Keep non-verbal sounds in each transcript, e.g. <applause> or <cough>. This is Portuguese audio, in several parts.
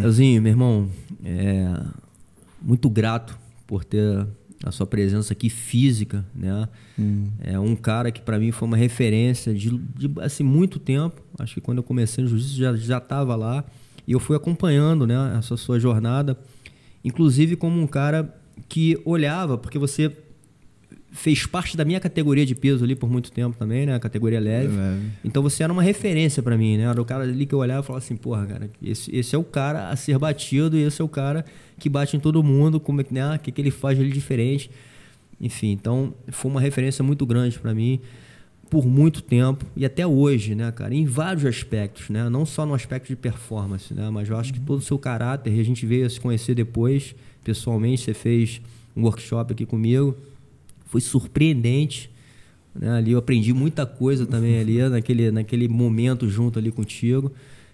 Leozinho, meu irmão, é muito grato por ter a sua presença aqui física, né? Hum. É um cara que para mim foi uma referência de, de, assim muito tempo. Acho que quando eu comecei no jiu-jitsu já já estava lá e eu fui acompanhando, né, essa sua jornada, inclusive como um cara que olhava, porque você fez parte da minha categoria de peso ali por muito tempo também, né? A categoria leve. leve. Então você era uma referência para mim, né? Era o cara ali que eu olhava e falava assim, porra, cara, esse, esse é o cara a ser batido e esse é o cara que bate em todo mundo, como é que, né? O que, que ele faz ali diferente. Enfim, então foi uma referência muito grande para mim por muito tempo e até hoje, né, cara, em vários aspectos, né, não só no aspecto de performance, né, mas eu acho que todo o seu caráter, a gente veio a se conhecer depois, pessoalmente, você fez um workshop aqui comigo, foi surpreendente. Né? Ali eu aprendi muita coisa também ali <laughs> naquele, naquele momento junto ali contigo.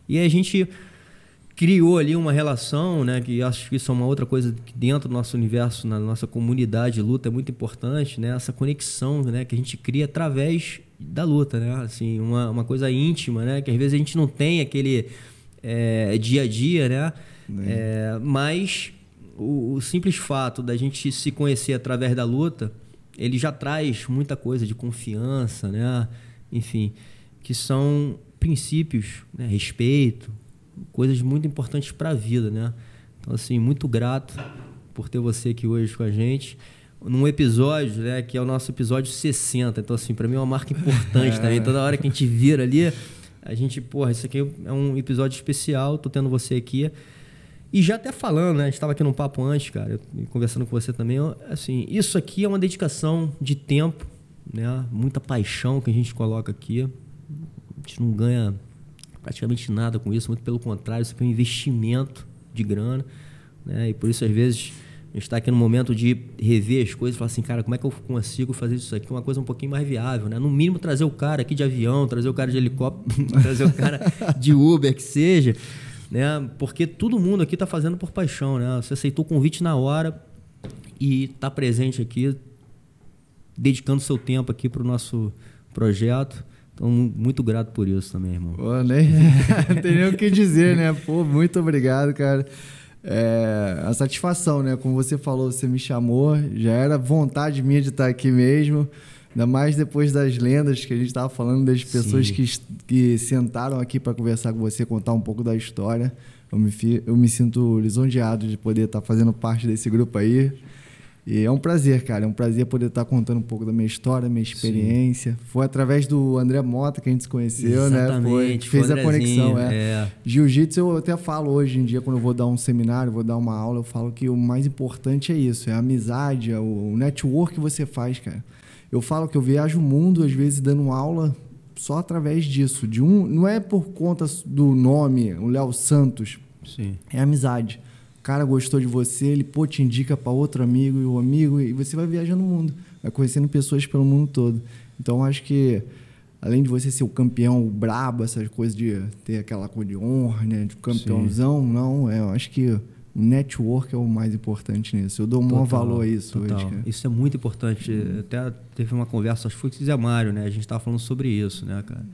E a gente criou ali uma relação, né, que acho que isso é uma outra coisa que dentro do nosso universo, na nossa comunidade de luta é muito importante, né, essa conexão, né, que a gente cria através da luta, né, assim, uma, uma coisa íntima, né, que às vezes a gente não tem aquele é, dia a dia, né, é, mas o, o simples fato da gente se conhecer através da luta ele já traz muita coisa de confiança, né? Enfim, que são princípios, né? respeito, coisas muito importantes para a vida, né? Então, assim, muito grato por ter você aqui hoje com a gente. Num episódio, né, que é o nosso episódio 60. Então, assim, para mim é uma marca importante <laughs> também. Toda hora que a gente vira ali, a gente, porra, isso aqui é um episódio especial, tô tendo você aqui. E já até falando, né? A gente estava aqui num papo antes, cara, conversando com você também. Assim, isso aqui é uma dedicação de tempo, né? Muita paixão que a gente coloca aqui. A gente não ganha praticamente nada com isso, muito pelo contrário, isso aqui é um investimento de grana, né? E por isso, às vezes, a gente está aqui no momento de rever as coisas e falar assim, cara, como é que eu consigo fazer isso aqui uma coisa um pouquinho mais viável, né? No mínimo, trazer o cara aqui de avião, trazer o cara de helicóptero, <laughs> trazer o cara de Uber, que seja né? Porque todo mundo aqui está fazendo por paixão, né? Você aceitou o convite na hora e está presente aqui, dedicando seu tempo aqui para o nosso projeto. Então, muito grato por isso também, irmão. Pô, nem, <laughs> não tem nem o que dizer, né? Pô, muito obrigado, cara. É, a satisfação, né? Como você falou, você me chamou, já era vontade minha de estar aqui mesmo. Ainda mais depois das lendas que a gente estava falando, das pessoas que, que sentaram aqui para conversar com você, contar um pouco da história. Eu me, eu me sinto lisonjeado de poder estar tá fazendo parte desse grupo aí. E é um prazer, cara. É um prazer poder estar tá contando um pouco da minha história, minha experiência. Sim. Foi através do André Mota que a gente se conheceu, Exatamente, né? Foi, fez a conexão. É. é. Jiu-jitsu eu até falo hoje em dia, quando eu vou dar um seminário, vou dar uma aula, eu falo que o mais importante é isso: é a amizade, é o network que você faz, cara. Eu falo que eu viajo o mundo, às vezes, dando aula só através disso. De um, não é por conta do nome, o Léo Santos. Sim. É amizade. O cara gostou de você, ele pô, te indica para outro amigo e o amigo, e você vai viajando o mundo, vai conhecendo pessoas pelo mundo todo. Então, acho que além de você ser o campeão o brabo, essas coisas de ter aquela cor de honra, né, de campeãozão, Sim. não, é, eu acho que o network é o mais importante nisso. Eu dou um maior valor a isso total. hoje. Cara. Isso é muito importante. Uhum. Até teve uma conversa, acho que foi com o Zé Mário, né? A gente estava falando sobre isso, né, cara?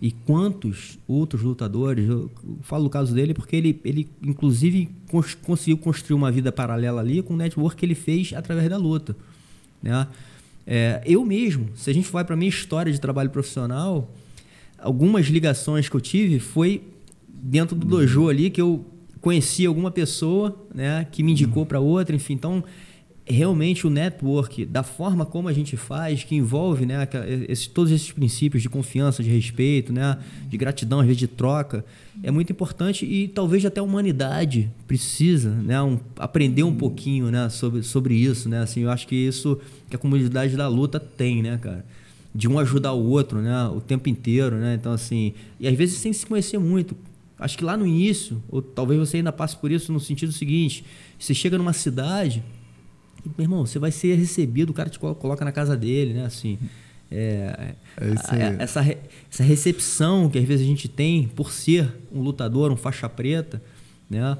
E quantos outros lutadores, eu falo do caso dele porque ele, ele inclusive cons conseguiu construir uma vida paralela ali com o network que ele fez através da luta, né? É, eu mesmo, se a gente vai para minha história de trabalho profissional, algumas ligações que eu tive foi dentro do dojo ali que eu conheci alguma pessoa né, que me indicou para outra, enfim. Então, realmente o network, da forma como a gente faz, que envolve né, esse, todos esses princípios de confiança, de respeito, né, de gratidão, às vezes de troca, é muito importante e talvez até a humanidade precisa né, um, aprender um pouquinho né, sobre, sobre isso. Né? Assim, eu acho que isso que a comunidade da luta tem, né, cara? De um ajudar o outro né, o tempo inteiro. Né? Então, assim, e às vezes sem se conhecer muito Acho que lá no início, ou talvez você ainda passe por isso no sentido seguinte: você chega numa cidade, e, meu irmão, você vai ser recebido, o cara te coloca na casa dele, né? Assim, é, é essa, essa recepção que às vezes a gente tem por ser um lutador, um faixa preta, né?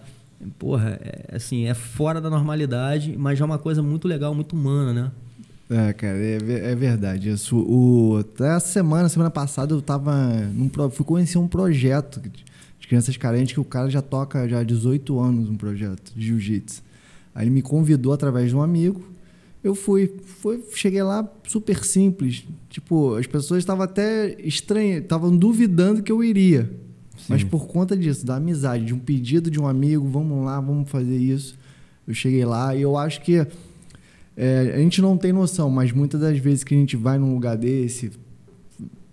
Porra, é, assim, é fora da normalidade, mas já é uma coisa muito legal, muito humana, né? É, cara, é, é verdade isso. O, até a semana, semana passada, eu tava num, fui conhecer um projeto crianças carentes, que o cara já toca já há 18 anos um projeto de jiu-jitsu. Aí ele me convidou através de um amigo. Eu fui, fui cheguei lá super simples. Tipo, as pessoas estavam até estranhas, estavam duvidando que eu iria. Sim. Mas por conta disso, da amizade, de um pedido de um amigo, vamos lá, vamos fazer isso. Eu cheguei lá e eu acho que é, a gente não tem noção, mas muitas das vezes que a gente vai num lugar desse,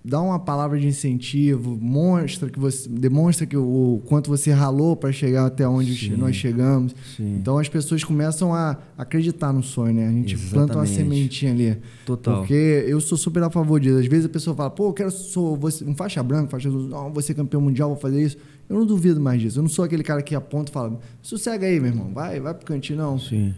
dá uma palavra de incentivo, mostra que você demonstra que o, o quanto você ralou para chegar até onde Sim. nós chegamos. Sim. Então as pessoas começam a acreditar no sonho, né? A gente Exatamente. planta uma sementinha ali. Total. Porque eu sou super a favor disso. Às vezes a pessoa fala: "Pô, eu quero sou você, um faixa branca, faixa azul, não, vou ser campeão mundial, vou fazer isso". Eu não duvido mais disso. Eu não sou aquele cara que aponta e fala: "Sossega aí, meu irmão. Vai, vai pro cantinho não". Sim.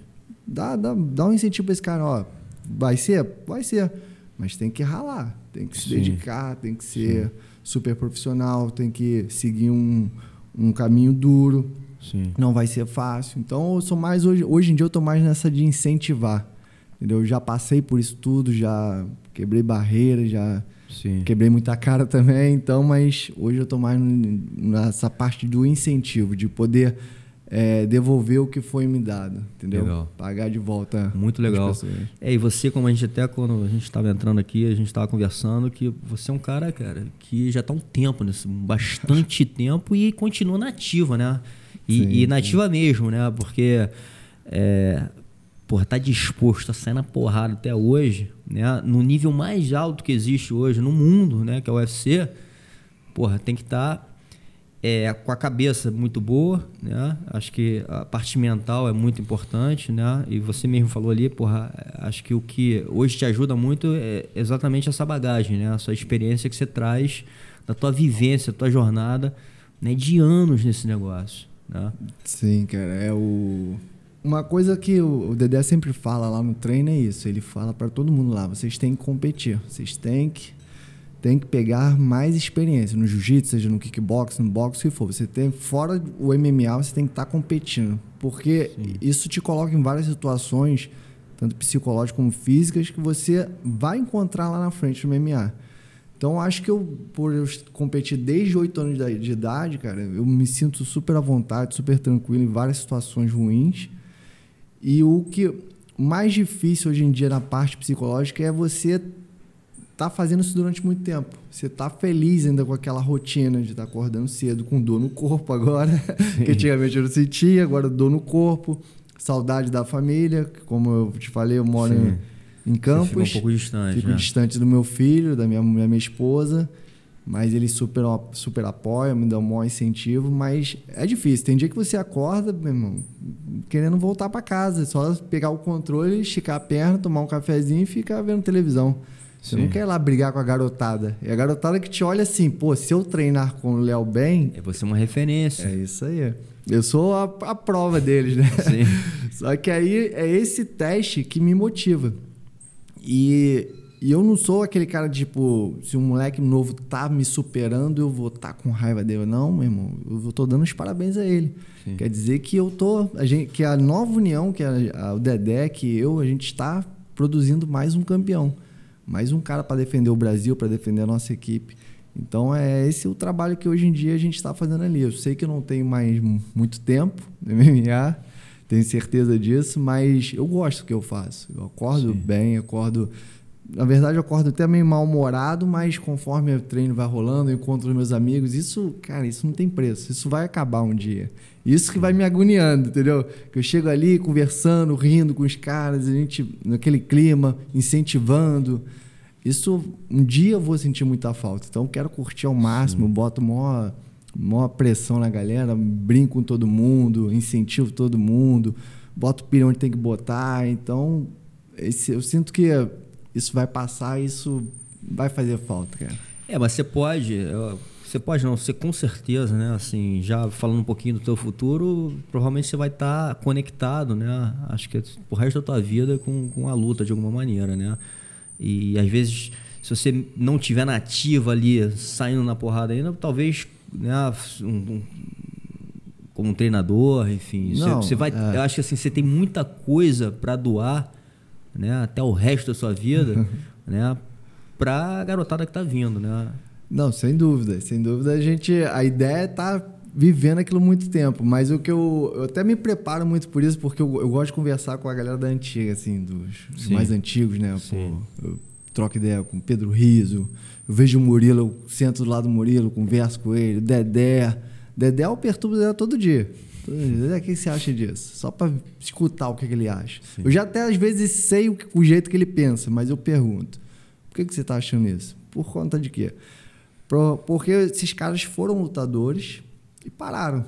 Dá, dá, dá um incentivo para esse cara, ó. Vai ser? Vai ser. Mas tem que ralar, tem que se Sim. dedicar, tem que ser Sim. super profissional, tem que seguir um, um caminho duro. Sim. Não vai ser fácil. Então, eu sou mais hoje, hoje em dia eu estou mais nessa de incentivar. Entendeu? Eu já passei por isso tudo, já quebrei barreiras, já Sim. quebrei muita cara também, então, mas hoje eu estou mais nessa parte do incentivo, de poder é, devolver o que foi me dado, entendeu? Legal. Pagar de volta. Muito legal. É, e você, como a gente até quando a gente estava entrando aqui, a gente estava conversando, que você é um cara, cara, que já está um tempo, nesse, bastante <laughs> tempo e continua nativa, né? E, sim, e nativa sim. mesmo, né? Porque é, porra, tá disposto a sair na porrada até hoje, né? No nível mais alto que existe hoje no mundo, né? Que é o UFC, porra, tem que estar tá é, com a cabeça muito boa, né? Acho que a parte mental é muito importante, né? E você mesmo falou ali, porra, acho que o que hoje te ajuda muito é exatamente essa bagagem, né? A sua experiência que você traz da tua vivência, da tua jornada, né? De anos nesse negócio, né? Sim, cara, é o uma coisa que o Dedé sempre fala lá no treino é isso, ele fala para todo mundo lá, vocês têm que competir, vocês têm que tem que pegar mais experiência no jiu-jitsu, seja no kickbox, no boxe, o que for. Você tem fora o MMA, você tem que estar tá competindo, porque Sim. isso te coloca em várias situações, tanto psicológicas como físicas, que você vai encontrar lá na frente no MMA. Então, acho que eu, por eu competir desde 8 anos de idade, cara, eu me sinto super à vontade, super tranquilo em várias situações ruins. E o que mais difícil hoje em dia na parte psicológica é você tá fazendo isso durante muito tempo. Você tá feliz ainda com aquela rotina de estar tá acordando cedo, com dor no corpo agora, <laughs> que antigamente eu não sentia, agora dor no corpo, saudade da família, como eu te falei, eu moro em, em Campos. Fica um pouco distante. Fico né? distante do meu filho, da minha, da minha esposa, mas eles super, super apoiam, me dão um maior incentivo, mas é difícil. Tem dia que você acorda, meu irmão, querendo voltar para casa, só pegar o controle, esticar a perna, tomar um cafezinho e ficar vendo televisão. Você Sim. não quer ir lá brigar com a garotada. É a garotada que te olha assim, pô, se eu treinar com o Léo bem. É você uma referência. É isso aí. Eu sou a, a prova deles, né? Sim. <laughs> Só que aí é esse teste que me motiva. E, e eu não sou aquele cara, tipo, se um moleque novo tá me superando, eu vou estar tá com raiva dele. Não, meu irmão, eu tô dando os parabéns a ele. Sim. Quer dizer que eu tô. A gente, que a nova união, que a, a, o Dedé, que eu, a gente está produzindo mais um campeão mais um cara para defender o Brasil, para defender a nossa equipe. Então é esse o trabalho que hoje em dia a gente está fazendo ali. Eu sei que eu não tenho mais muito tempo <laughs> no MMA, tenho certeza disso, mas eu gosto do que eu faço. Eu acordo Sim. bem, acordo. Na verdade, eu acordo até meio mal-humorado, mas conforme o treino vai rolando, eu encontro os meus amigos. Isso, cara, isso não tem preço. Isso vai acabar um dia. Isso que vai me agoniando, entendeu? Que eu chego ali conversando, rindo com os caras, a gente naquele clima, incentivando. Isso um dia eu vou sentir muita falta. Então eu quero curtir ao máximo, Sim. boto maior, maior pressão na galera, brinco com todo mundo, incentivo todo mundo, boto pilha onde tem que botar. Então esse, eu sinto que isso vai passar, isso vai fazer falta, cara. É, mas você pode, você pode não, você com certeza, né? Assim, já falando um pouquinho do teu futuro, provavelmente você vai estar tá conectado, né? Acho que o resto da tua vida com, com a luta de alguma maneira, né? E às vezes, se você não tiver nativa ali, saindo na porrada ainda, talvez, né? Um, um, como um treinador, enfim, não, você, você, vai, é. eu acho que assim, você tem muita coisa para doar, né? Até o resto da sua vida, <laughs> né? Para a garotada que está vindo, né? Não, sem dúvida, sem dúvida a gente, a ideia é tá vivendo aquilo muito tempo. Mas o que eu, eu até me preparo muito por isso, porque eu, eu gosto de conversar com a galera da antiga, assim, dos mais antigos, né? Sim. Pô, eu troco ideia com Pedro Riso. Eu vejo o Murilo, eu sento do lado do Murilo, converso com ele, Dedé. Dedé eu perturbo Dedé todo dia. O que você acha disso? Só para escutar o que, ele acha. Sim. Eu já até às vezes sei o, o, jeito que ele pensa, mas eu pergunto: por que, que você está achando isso? Por conta de quê? Porque esses caras foram lutadores e pararam.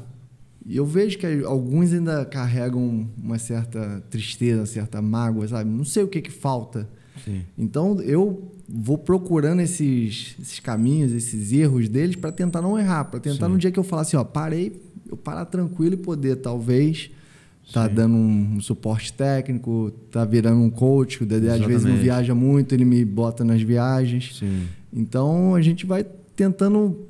E eu vejo que alguns ainda carregam uma certa tristeza, uma certa mágoa, sabe? Não sei o que, que falta. Sim. Então eu vou procurando esses, esses caminhos, esses erros deles para tentar não errar, para tentar Sim. no dia que eu falar assim, ó, parei, eu parar tranquilo e poder talvez tá Sim. dando um, um, suporte técnico, tá virando um coach, o Dedé Exatamente. às vezes não viaja muito, ele me bota nas viagens. Então a gente vai tentando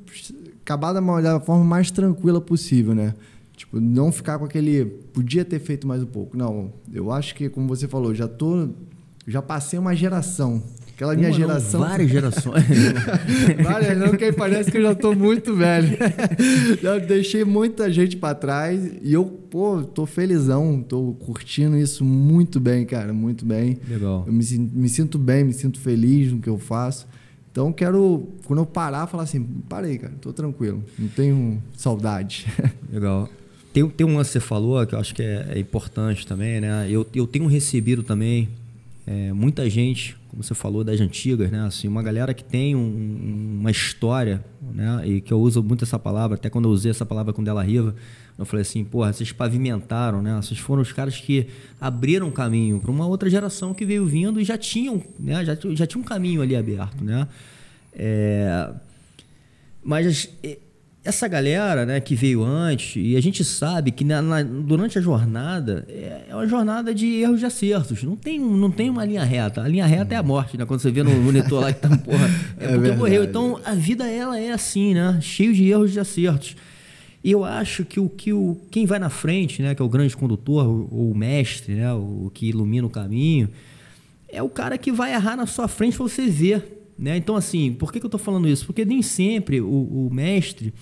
acabar da forma mais tranquila possível, né? Tipo, não ficar com aquele podia ter feito mais um pouco. Não, eu acho que como você falou, já tô já passei uma geração Aquela minha geração. Não, <laughs> várias gerações. várias não, porque parece que eu já estou muito velho. <laughs> Eu deixei muita gente para trás e eu, pô, tô felizão, tô curtindo isso muito bem, cara, muito bem. Legal. Eu me, me sinto bem, me sinto feliz no que eu faço. Então quero, quando eu parar, falar assim, parei, cara, tô tranquilo, não tenho saudade. <laughs> Legal. Tem, tem um lance que você falou que eu acho que é, é importante também, né? Eu, eu tenho recebido também é, muita gente, como você falou, das antigas, né? Assim, uma galera que tem um, uma história, né? E que eu uso muito essa palavra, até quando eu usei essa palavra com Della Riva, eu falei assim, porra, vocês pavimentaram, né? Vocês foram os caras que abriram caminho para uma outra geração que veio vindo e já tinham, né? Já, já tinha um caminho ali aberto, né? É... Mas essa galera né, que veio antes, e a gente sabe que na, na, durante a jornada é, é uma jornada de erros e acertos. Não tem, não tem uma linha reta. A linha reta é a morte, né? Quando você vê no monitor lá que tá, porra, <laughs> é, é porque verdade. morreu. Então a vida ela é assim, né? Cheio de erros e acertos. E eu acho que o que o quem vai na frente, né, que é o grande condutor, ou o mestre, né, o que ilumina o caminho, é o cara que vai errar na sua frente para você ver. Né? Então, assim, por que, que eu estou falando isso? Porque nem sempre o, o mestre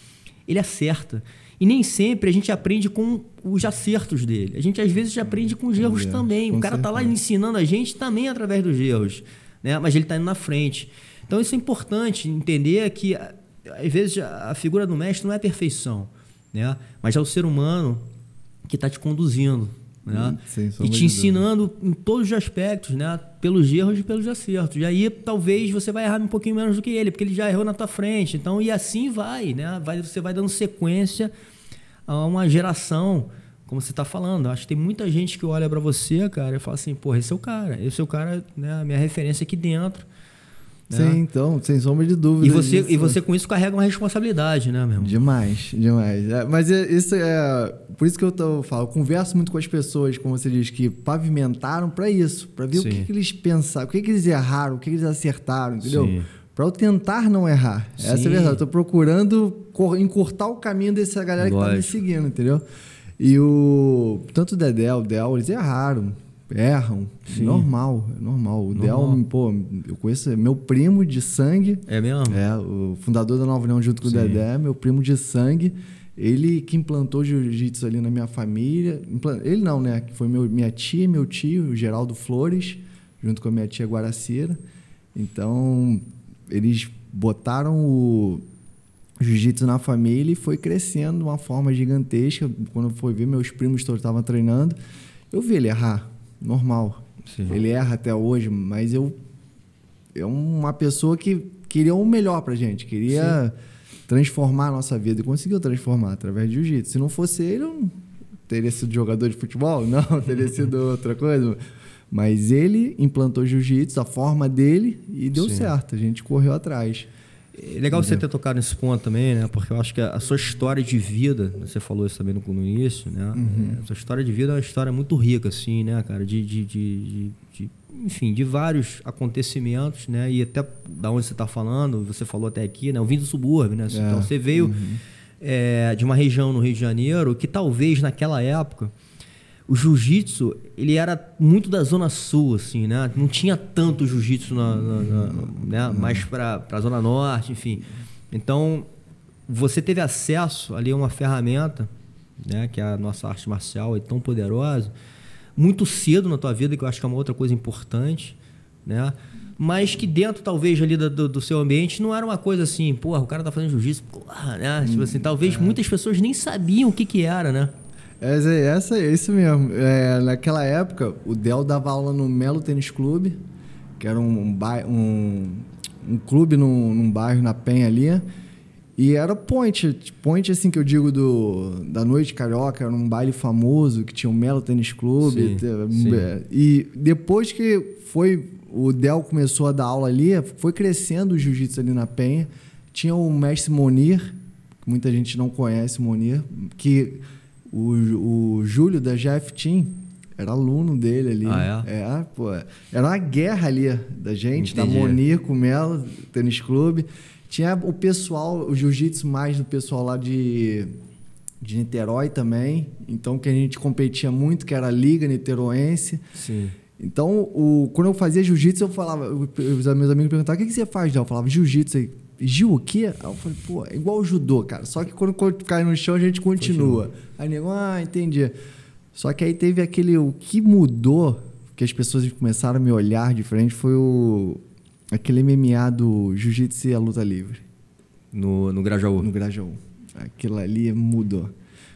ele acerta. E nem sempre a gente aprende com os acertos dele. A gente às vezes aprende com os erros também. o cara está lá ensinando a gente também através dos erros, né? Mas ele está indo na frente. Então isso é importante entender que às vezes a figura do mestre não é a perfeição, né? Mas é o ser humano que está te conduzindo, né? e te ensinando em todos os aspectos, né? Pelos erros e pelos acertos. E aí talvez você vai errar um pouquinho menos do que ele, porque ele já errou na tua frente. Então, e assim vai, né? Vai, você vai dando sequência a uma geração, como você está falando. Acho que tem muita gente que olha para você, cara, e fala assim, pô, esse é o cara, esse é o cara, né? A minha referência aqui dentro. Sim, né? então, sem sombra de dúvida. E você, isso. e você com isso carrega uma responsabilidade, né, meu? Demais, demais. É, mas é, isso é. Por isso que eu tô, falo, eu converso muito com as pessoas, como você diz, que pavimentaram para isso, para ver Sim. o que, que, eles pensaram, o que, que eles erraram, o que, que eles acertaram, entendeu? Para eu tentar não errar. Sim. Essa é a verdade. Eu tô procurando encurtar o caminho dessa galera Lógico. que tá me seguindo, entendeu? E o. Tanto o Dedé, o Del, eles erraram erram. Sim. Normal, é normal. O normal. Del, pô, eu conheço, é meu primo de sangue. É mesmo? É, o fundador da Nova União junto com Sim. o Dedé, meu primo de sangue. Ele que implantou jiu-jitsu ali na minha família. Ele não, né? Que foi meu, minha tia, meu tio, o Geraldo Flores, junto com a minha tia Guaracira. Então, eles botaram o jiu-jitsu na família e foi crescendo de uma forma gigantesca. Quando foi ver, meus primos todos estavam treinando. Eu vi ele errar normal. Sim. Ele erra até hoje, mas eu é uma pessoa que queria o melhor pra gente, queria Sim. transformar a nossa vida e conseguiu transformar através de jiu-jitsu. Se não fosse ele, eu não teria sido jogador de futebol, <laughs> não, teria sido outra coisa. Mas ele implantou jiu-jitsu, a forma dele, e deu Sim. certo. A gente correu atrás. É legal você ter tocado nesse ponto também, né? Porque eu acho que a sua história de vida, você falou isso também no, no início, né? Uhum. É, a sua história de vida é uma história muito rica, assim, né, cara? De, de, de, de enfim, de vários acontecimentos, né? E até da onde você está falando, você falou até aqui, né? Eu vim do subúrbio, né? É. Então você veio uhum. é, de uma região no Rio de Janeiro que talvez naquela época o jiu-jitsu, ele era muito da zona sul, assim, né? Não tinha tanto jiu-jitsu na, na, na, né? mais para a zona norte, enfim. Então, você teve acesso ali a uma ferramenta, né, que é a nossa arte marcial, é tão poderosa, muito cedo na tua vida, que eu acho que é uma outra coisa importante, né? Mas que dentro, talvez, ali do, do seu ambiente, não era uma coisa assim, porra, o cara tá fazendo jiu-jitsu, porra, né? Tipo assim, talvez é. muitas pessoas nem sabiam o que que era, né? Essa, essa, é isso mesmo. É, naquela época, o Del dava aula no Melo Tênis Clube, que era um, um, um clube num, num bairro na Penha ali. E era point, point assim que eu digo do, da noite carioca, era um baile famoso que tinha o Melo Tênis Clube. Sim, sim. É, e depois que foi o Del começou a dar aula ali, foi crescendo o jiu-jitsu ali na Penha. Tinha o mestre Monir, que muita gente não conhece o Monir, que o, o Júlio da GF Team era aluno dele ali. Ah, é? É, pô. Era uma guerra ali da gente, Entendi. da Monir com o Melo, tênis clube. Tinha o pessoal, o jiu-jitsu mais do pessoal lá de, de Niterói também. Então, que a gente competia muito, que era a Liga Niteroense. Sim. Então, o, quando eu fazia jiu-jitsu, eu falava, os meus amigos perguntavam, o que, que você faz, Eu falava, jiu-jitsu. Gil, o quê? Aí eu falei, pô, é igual o judô, cara. Só que quando cai no chão, a gente continua. continua. Aí nego, ah, entendi. Só que aí teve aquele, o que mudou, que as pessoas começaram a me olhar diferente, foi o, aquele MMA do Jiu-Jitsu e a luta livre. No, no Grajaú? No Grajaú. Aquilo ali mudou.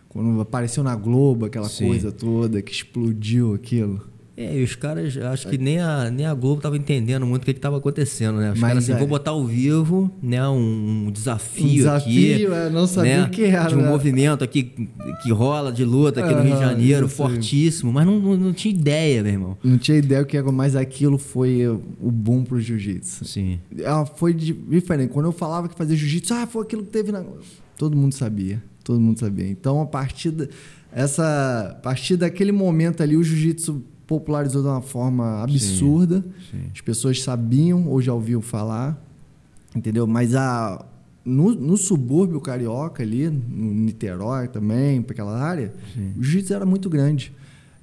Quando apareceu na Globo, aquela Sim. coisa toda, que explodiu aquilo. É, e os caras, acho que nem a, nem a Globo tava entendendo muito o que estava acontecendo, né? Os Mas caras assim, é. vou botar ao vivo, né? Um, desafio, um desafio aqui. É, não sabia né? o que era. De um né? movimento aqui que rola de luta aqui no Rio de Janeiro, fortíssimo. Mas não, não, não, tinha ideia, meu irmão. Não tinha ideia o que era, mas aquilo foi o boom pro jiu-jitsu. Sim. Ah, foi diferente. Quando eu falava que fazia jiu-jitsu, ah, foi aquilo que teve na. Todo mundo sabia. Todo mundo sabia. Então, a partir, da, essa, a partir daquele momento ali, o jiu-jitsu popularizou de uma forma absurda. Sim, sim. As pessoas sabiam ou já ouviam falar, entendeu? Mas a, no, no subúrbio carioca ali, no Niterói também, para aquela área, sim. o jiu-jitsu era muito grande.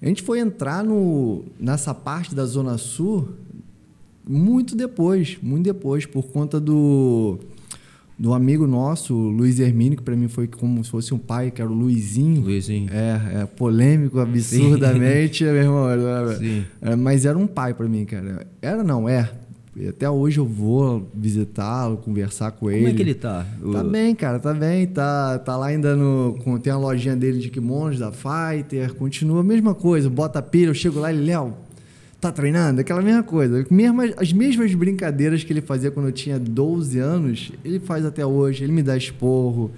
A gente foi entrar no, nessa parte da Zona Sul muito depois, muito depois, por conta do do amigo nosso, Luiz Hermínio, que para mim foi como se fosse um pai, que era o Luizinho. Luizinho. É, é polêmico absurdamente, <laughs> meu irmão. Sim. É, mas era um pai para mim, cara. Era não, é. Até hoje eu vou visitá-lo, conversar com ele. Como é que ele tá? Tá bem, cara, tá bem. Tá, tá lá ainda no. Tem a lojinha dele de kimonos, da Fighter. Continua a mesma coisa. Bota pilha, eu chego lá e Léo, tá treinando? Aquela mesma coisa. Mesmas, as mesmas brincadeiras que ele fazia quando eu tinha 12 anos, ele faz até hoje. Ele me dá esporro.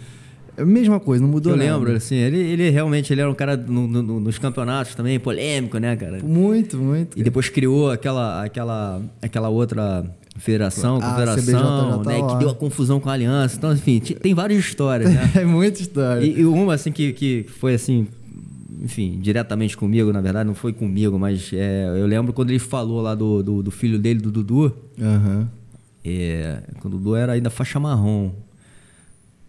É a mesma coisa, não mudou eu nada. Eu lembro, assim, ele, ele realmente ele era um cara no, no, nos campeonatos também, polêmico, né, cara? Muito, muito. E depois criou aquela, aquela, aquela outra federação, ah, confederação, tá né, que deu a confusão com a aliança. Então, enfim, tem várias histórias, né? <laughs> é muita história. E, e uma, assim, que, que foi, assim, enfim, diretamente comigo, na verdade, não foi comigo, mas é, eu lembro quando ele falou lá do, do, do filho dele, do Dudu. Uhum. É, quando o Dudu era ainda faixa marrom.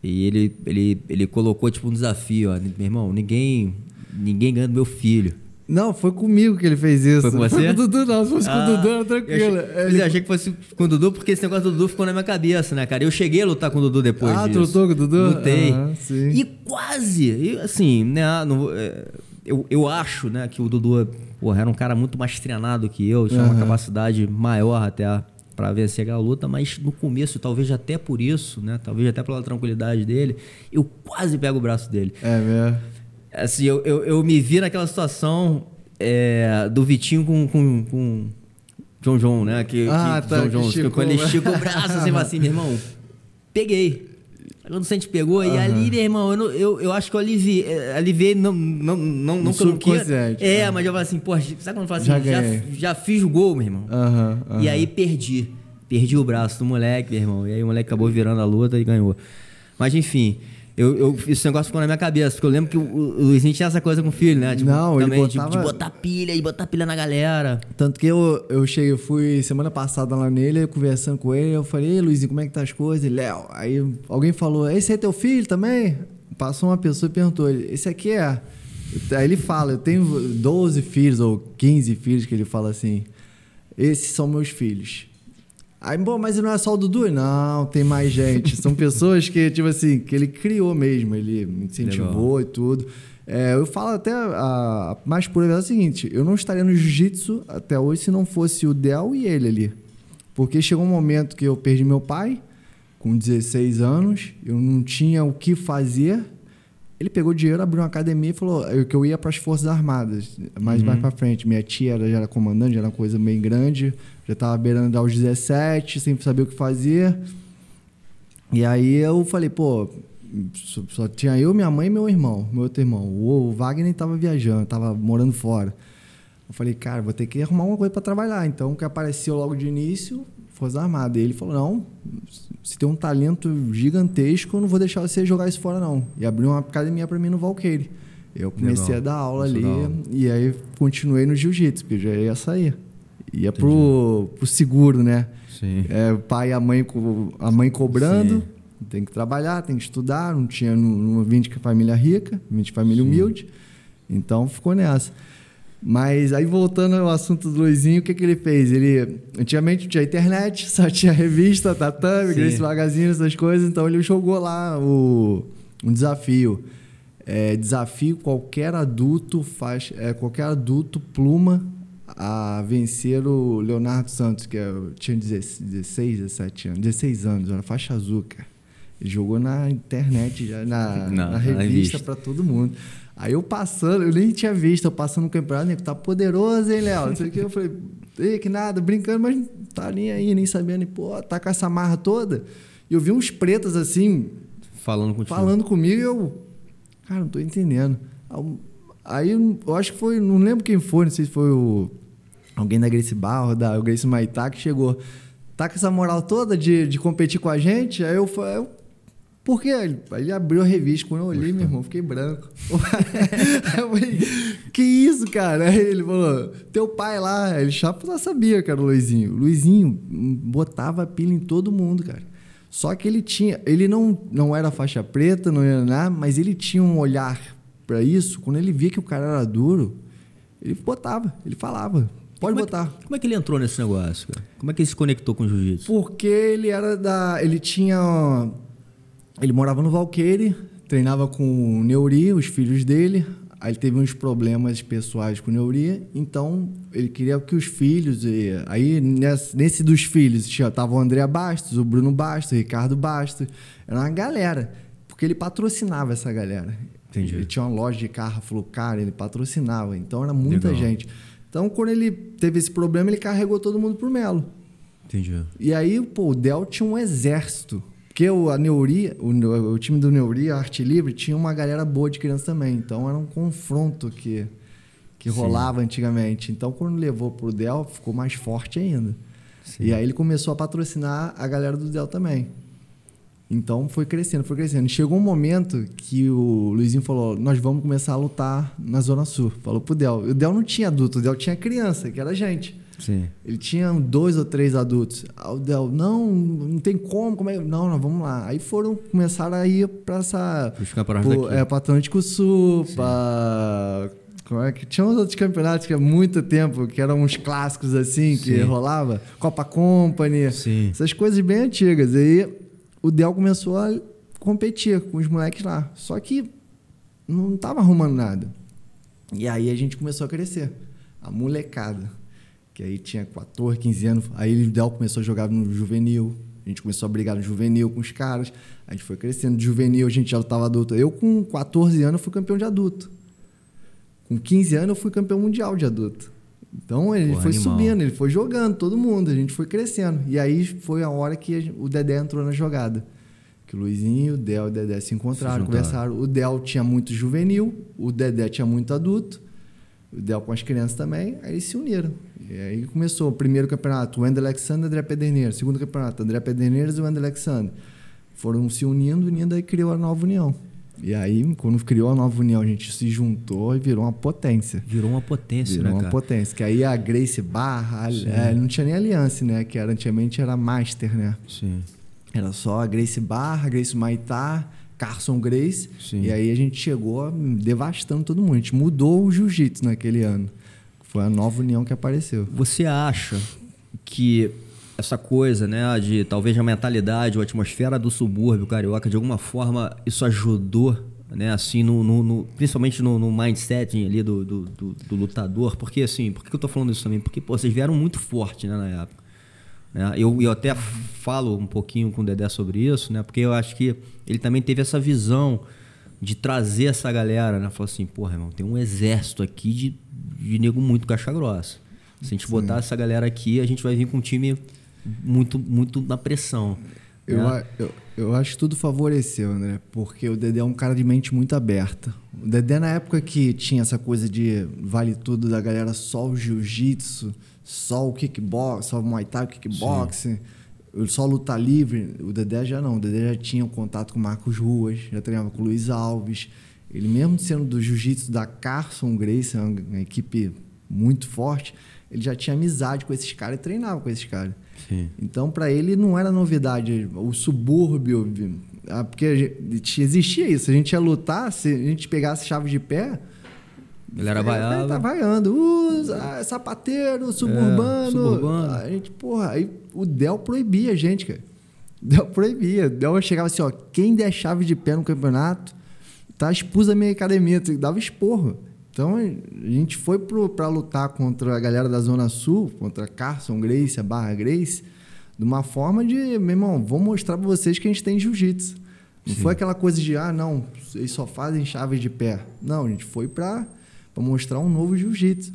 E ele, ele, ele colocou tipo um desafio, ó, meu irmão, ninguém, ninguém ganha do meu filho. Não, foi comigo que ele fez isso. Foi com você? Foi com o Dudu, não. Se fosse ah, com o ah, Dudu, era tranquilo. Eu achei, ele... eu achei que fosse com o Dudu, porque esse negócio do Dudu ficou na minha cabeça, né, cara? Eu cheguei a lutar com o Dudu depois ah, disso. Ah, lutou com o Dudu? Lutei. Ah, e quase, e, assim, né, não, é, eu, eu acho, né, que o Dudu porra, era um cara muito mais treinado que eu, tinha uhum. uma capacidade maior até para vencer aquela luta, mas no começo, talvez até por isso, né, talvez até pela tranquilidade dele, eu quase pego o braço dele. É mesmo? Assim, eu, eu, eu me vi naquela situação é, do Vitinho com, com, com John John, né? Que, ah, que, tá, John John, que quando ele estica o braço, assim, <laughs> assim, meu irmão, peguei. Quando o Sente pegou, uhum. e ali, meu irmão, eu, eu, eu acho que eu aliviei, aliviei não, não, não, não que eu não queria. É, mas eu falei assim, pô, sabe quando eu falo assim, já, já, já, fiz o gol, meu irmão. Uhum, uhum. E aí perdi. Perdi o braço do moleque, meu irmão. E aí o moleque acabou virando a luta e ganhou. Mas enfim, eu, eu, esse negócio ficou na minha cabeça, porque eu lembro que o, o Luizinho tinha essa coisa com o filho, né? Tipo, não, também, ele botava... de, de, botar pilha e botar pilha na galera. Tanto que eu, eu cheguei, eu fui semana passada lá nele, conversando com ele, eu falei, ei Luizinho, como é que tá as coisas? Léo, aí alguém falou, esse é teu filho também? Passou uma pessoa e perguntou, esse aqui é? Aí ele fala, eu tenho 12 filhos ou 15 filhos, que ele fala assim, esses são meus filhos. Aí, bom, mas não é só o Dudu? Não, tem mais gente. São <laughs> pessoas que, tipo assim, que ele criou mesmo, ele incentivou Legal. e tudo. É, eu falo até a, a mais pura verdade é o seguinte: eu não estaria no jiu-jitsu até hoje se não fosse o Del e ele ali. Porque chegou um momento que eu perdi meu pai, com 16 anos, eu não tinha o que fazer. Ele pegou dinheiro, abriu uma academia e falou que eu ia para as Forças Armadas, mais uhum. mais para frente. Minha tia era, já era comandante, já era uma coisa bem grande, já estava beirando aos 17, sem saber o que fazer. E aí eu falei, pô, só, tinha eu, minha mãe e meu irmão, meu outro irmão. O, o Wagner estava viajando, estava morando fora. Eu falei, cara, vou ter que arrumar uma coisa para trabalhar. Então, o que apareceu logo de início, Força Armada. E ele falou, não, você tem um talento gigantesco, eu não vou deixar você jogar isso fora, não. E abriu uma academia para mim no Valqueire. Eu comecei Legal. a dar aula ali dar e aí continuei no jiu-jitsu, porque já ia sair. Ia pro, pro seguro, né? Sim. É, o pai e a mãe, a mãe cobrando. Sim. Tem que trabalhar, tem que estudar. Não tinha, não, não vim de família rica, vim de família Sim. humilde. Então ficou nessa. Mas aí voltando ao assunto do Luizinho, o que, que ele fez? Ele antigamente tinha internet, <laughs> só tinha revista, tatame, Grace Magazine, essas coisas, então ele jogou lá o, um desafio. É, desafio qualquer adulto faz, é, qualquer adulto pluma a vencer o Leonardo Santos, que é, tinha 16, 17 anos, 16 anos, era faixa azul, cara. Ele jogou na internet, já, na, Não, na revista para todo mundo. Aí eu passando, eu nem tinha visto, eu passando no campeonato, nego, tá poderoso, hein, Léo? Não sei o que. Eu falei, ei, que nada, brincando, mas tá nem aí, nem sabendo. Pô, tá com essa marra toda. E eu vi uns pretos assim. Falando contigo. Falando comigo e eu. Cara, não tô entendendo. Aí eu acho que foi, não lembro quem foi, não sei se foi o. Alguém da Grace Barro, da Grace Maitá, que chegou. Tá com essa moral toda de, de competir com a gente? Aí eu, eu porque ele, ele abriu a revista, quando eu olhei, meu irmão, fiquei branco. <laughs> eu falei, que isso, cara? Aí ele falou, teu pai lá, ele já sabia que era o Luizinho. O Luizinho botava pilha em todo mundo, cara. Só que ele tinha, ele não, não era faixa preta, não era nada, mas ele tinha um olhar para isso. Quando ele via que o cara era duro, ele botava, ele falava. Pode como botar. É que, como é que ele entrou nesse negócio, cara? Como é que ele se conectou com o jiu-jitsu? Porque ele era da. Ele tinha ele morava no Valqueire, treinava com o Neuri, os filhos dele. Aí ele teve uns problemas pessoais com o Neuri, então ele queria que os filhos. E, aí nesse, nesse dos filhos tava o André Bastos, o Bruno Bastos, o Ricardo Bastos. Era uma galera, porque ele patrocinava essa galera. Entendi. Ele tinha uma loja de carro, falou, cara, ele patrocinava, então era muita Legal. gente. Então quando ele teve esse problema, ele carregou todo mundo pro Melo. Entendi. E aí, pô, o Del tinha um exército porque o, a Neuri, o, o, time do Neuri, a Arte Livre, tinha uma galera boa de criança também. Então era um confronto que, que rolava antigamente. Então quando levou pro Del, ficou mais forte ainda. Sim. E aí ele começou a patrocinar a galera do Del também. Então foi crescendo, foi crescendo. Chegou um momento que o Luizinho falou: Nós vamos começar a lutar na Zona Sul. Falou pro Del. O Del não tinha adulto, o Del tinha criança, que era gente. Sim. Ele tinha dois ou três adultos. O Del, não, não tem como, como é? Não, não, vamos lá. Aí foram, começaram a ir para essa. Para É, para Atlântico Sul, para. Como é que tinha uns outros campeonatos que há muito tempo, que eram uns clássicos assim, que Sim. rolava. Copa Company, Sim. essas coisas bem antigas. Aí o Del começou a competir com os moleques lá. Só que não tava arrumando nada. E aí a gente começou a crescer. A molecada que aí tinha 14, 15 anos. Aí o Del começou a jogar no juvenil. A gente começou a brigar no juvenil com os caras. A gente foi crescendo. De juvenil, a gente já estava adulto. Eu, com 14 anos, fui campeão de adulto. Com 15 anos, eu fui campeão mundial de adulto. Então, ele foi animal. subindo, ele foi jogando, todo mundo. A gente foi crescendo. E aí foi a hora que o Dedé entrou na jogada. Que o Luizinho, o Del e o Dedé se encontraram, se conversaram. O Del tinha muito juvenil, o Dedé tinha muito adulto. O Del com as crianças também. Aí eles se uniram. E aí começou o primeiro campeonato, o André Alexander e André Pederneiras. Segundo campeonato, André Pederneiras e o André Alexander. Foram se unindo, unindo, e criou a nova união. E aí, quando criou a nova união, a gente se juntou e virou uma potência. Virou uma potência, virou né, uma cara? potência. Que aí a Grace Barra, é, não tinha nem aliança, né? Que era, antigamente era Master, né? Sim. Era só a Grace Barra, a Grace Maitá, Carson Grace. Sim. E aí a gente chegou devastando todo mundo. A gente mudou o jiu-jitsu naquele ano. Foi a nova união que apareceu. Você acha que essa coisa, né, de talvez a mentalidade, a atmosfera do subúrbio carioca, de alguma forma isso ajudou, né, assim, no, no, no principalmente no, no, mindset ali do, do, do, do, lutador, porque assim, por que eu tô falando isso também? Porque, pô, vocês vieram muito forte, né, na época. Né? Eu, eu até falo um pouquinho com o Dedé sobre isso, né, porque eu acho que ele também teve essa visão de trazer essa galera, né, falou assim, porra, irmão, tem um exército aqui de, de nego muito caixa grossa. Se a gente Sim. botar essa galera aqui, a gente vai vir com um time muito, muito na pressão. Eu, né? eu, eu, acho que tudo favoreceu, André, porque o Dedé é um cara de mente muito aberta. O Dedé, na época que tinha essa coisa de vale tudo da galera só o jiu-jitsu, só o kickbox, só o muay thai, o kickboxing, Sim. só luta livre, o Dedé já não. O Dedé já tinha um contato com o Marcos Ruas, já treinava com o Luiz Alves. Ele mesmo sendo do jiu-jitsu da Carson Grace, uma equipe muito forte, ele já tinha amizade com esses caras e treinava com esses caras. Sim. Então, para ele não era novidade. O subúrbio, ah, porque existia isso. A gente ia lutar, se a gente pegasse chave de pé. Ele era vaiado. Tá vaiando. Uh, sapateiro, suburbano. É, suburbano. A gente, porra, aí o Del proibia a gente, cara. O Del proibia. O Del chegava assim, ó, quem der chave de pé no campeonato, tá expulso da minha academia. Dava esporro. Então a gente foi para lutar contra a galera da Zona Sul, contra Carson Grace, a Barra Grace, de uma forma de, meu irmão, vou mostrar para vocês que a gente tem jiu-jitsu. Não Sim. foi aquela coisa de, ah, não, eles só fazem chaves de pé. Não, a gente foi para mostrar um novo jiu-jitsu.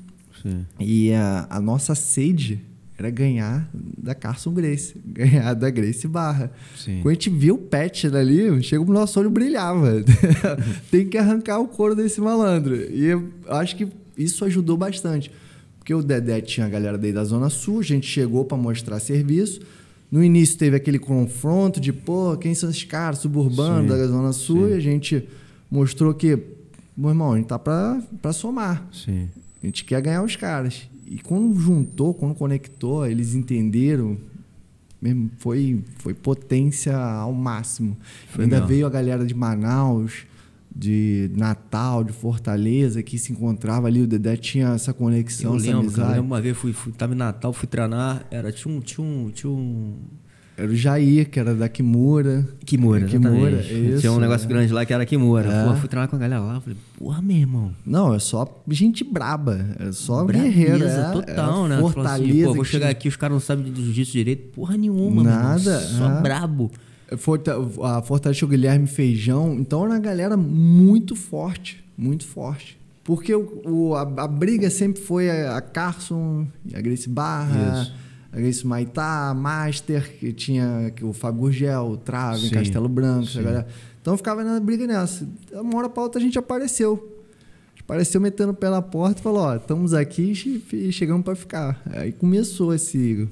E a, a nossa sede era ganhar da Carson Grace, <laughs> ganhar da Grace Barra. Sim. Quando a gente viu o patch ali, chega o nosso olho brilhava. <laughs> Tem que arrancar o couro desse malandro. E eu acho que isso ajudou bastante. Porque o Dedé tinha a galera daí da Zona Sul, a gente chegou para mostrar serviço. No início teve aquele confronto de, pô, quem são esses caras, suburbano da Zona Sul, Sim. e a gente mostrou que, meu irmão, a gente tá para somar. Sim. A gente quer ganhar os caras. E quando juntou, quando conectou, eles entenderam. Mesmo, foi, foi potência ao máximo. Foi Ainda veio a galera de Manaus, de Natal, de Fortaleza, que se encontrava ali. O Dedé tinha essa conexão, eu essa lembro, amizade. Eu lembro uma vez, fui, fui, tava em Natal, fui treinar, era, tinha um, tinha um, tinha um era o Jair, que era da Kimura. Kimura, Kimura. Isso, Tinha um negócio é. grande lá que era Kimura. É. Pô, fui treinar com a galera lá, falei, porra, meu irmão. Não, é só gente braba. É só guerreiro. É, total, é né? Assim, Fortaleza. Assim, pô, vou chegar aqui, os caras não sabem do jiu-jitsu direito. Porra nenhuma, Nada. Mano. Só é. brabo. Forta, a Fortaleza o Guilherme Feijão. Então era uma galera muito forte. Muito forte. Porque o, o a, a, briga sempre foi a, a Carson, a Grace Barra. Isso isso Maitá, Master, que tinha o Fábio Gurgel, o Trave, Castelo Branco. Então ficava na briga nessa. Uma hora para outra a gente apareceu. Apareceu metendo o pé na porta e falou: Ó, estamos aqui e chegamos para ficar. Aí começou esse,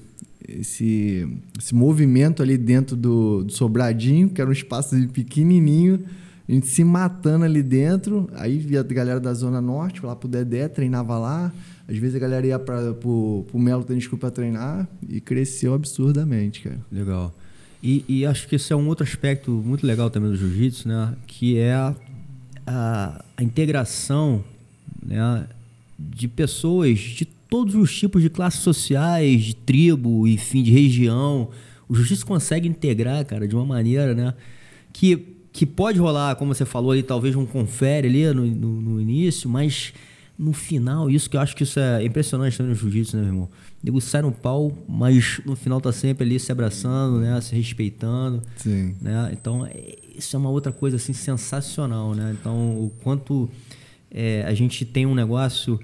esse, esse movimento ali dentro do, do Sobradinho, que era um espaço pequenininho, a gente se matando ali dentro. Aí via a galera da Zona Norte, lá pro Dedé, treinava lá. Às vezes a galera ia para pro, pro Melo Tênis Club para treinar e cresceu absurdamente, cara. Legal. E, e, acho que esse é um outro aspecto muito legal também do jiu-jitsu, né? Que é a, a, a, integração né? de pessoas de todos os tipos de classes sociais, de tribo, enfim, de região. O jiu-jitsu consegue integrar, cara, de uma maneira, né? Que, que pode rolar, como você falou ali, talvez um confere ali no, no, no início, mas no final, isso que eu acho que isso é impressionante também no jiu-jitsu, né, meu irmão? Nego sai no pau, mas no final tá sempre ali se abraçando, né? Se respeitando. Sim. Né? Então, isso é uma outra coisa, assim, sensacional, né? Então, o quanto é, a gente tem um negócio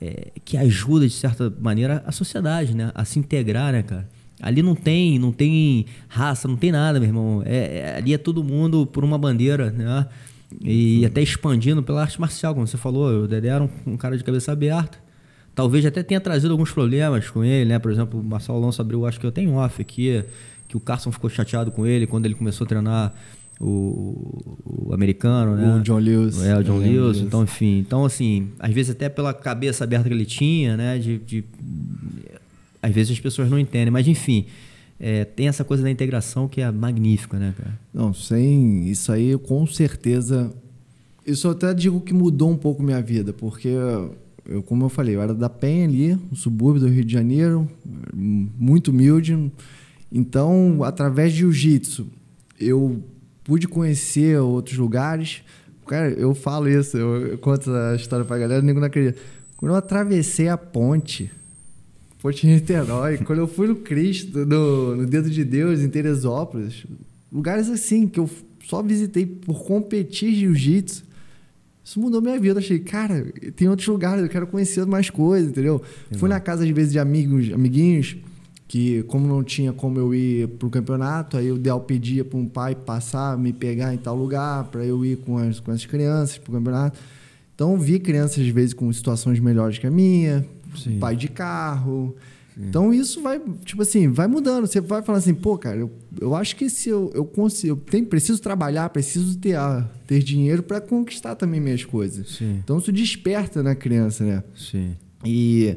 é, que ajuda, de certa maneira, a sociedade, né? A se integrar, né, cara? Ali não tem, não tem raça, não tem nada, meu irmão. É, é ali é todo mundo por uma bandeira, né? E até expandindo pela arte marcial, como você falou, o Dedé era um, um, cara de cabeça aberta. Talvez até tenha trazido alguns problemas com ele, né? Por exemplo, o Marcelo Alonso abriu, acho que eu tenho off aqui, que o Carson ficou chateado com ele quando ele começou a treinar o, o americano, né? O John Lewis. É, o John Lewis. Então, enfim. Então, assim, às vezes até pela cabeça aberta que ele tinha, né? De, de, às vezes as pessoas não entendem, mas enfim é, tem essa coisa da integração que é magnífica, né, cara? Não, sem isso aí, com certeza. Isso eu até digo que mudou um pouco minha vida, porque eu, como eu falei, eu era da Penha ali, no subúrbio do Rio de Janeiro, muito humilde. Então, através de jiu-jitsu, eu pude conhecer outros lugares. Cara, eu falo isso, eu, eu conto a história pra galera, ninguém não acredita. Quando eu atravessei a ponte, Ponte Niterói, quando eu fui no Cristo, no, no Dedo de Deus, em Teresópolis, lugares assim que eu só visitei por competir jiu-jitsu, isso mudou minha vida. Eu achei, cara, tem outros lugares, eu quero conhecer mais coisas, entendeu? Fui na casa, às vezes, de amigos, amiguinhos, que como não tinha como eu ir pro campeonato, aí o Del pedia para um pai passar, me pegar em tal lugar, para eu ir com as, com as crianças pro campeonato. Então, vi crianças, às vezes, com situações melhores que a minha, Sim. pai de carro. Sim. Então isso vai, tipo assim, vai mudando. Você vai falar assim, pô, cara, eu, eu acho que se eu, eu consigo, eu tenho, preciso trabalhar, preciso ter, ah, ter dinheiro para conquistar também minhas coisas. Sim. Então isso desperta na criança, né? Sim. E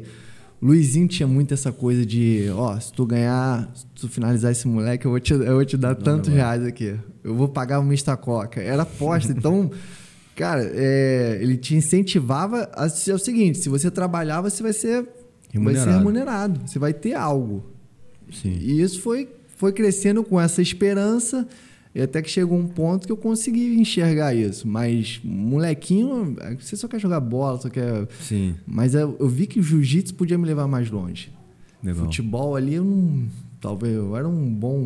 Luizinho tinha muito essa coisa de, ó, se tu ganhar, se tu finalizar esse moleque, eu vou te, eu vou te dar não, tantos reais aqui. Eu vou pagar uma Mista Coca. Era aposta, então <laughs> Cara, é, ele te incentivava a ser o seguinte: se você trabalhar, você vai ser remunerado. Vai ser remunerado. Você vai ter algo. Sim. E isso foi, foi crescendo com essa esperança. E até que chegou um ponto que eu consegui enxergar isso. Mas, molequinho, você só quer jogar bola, só quer. Sim. Mas eu, eu vi que o jiu-jitsu podia me levar mais longe. Legal. Futebol ali, eu não. Talvez eu era um bom,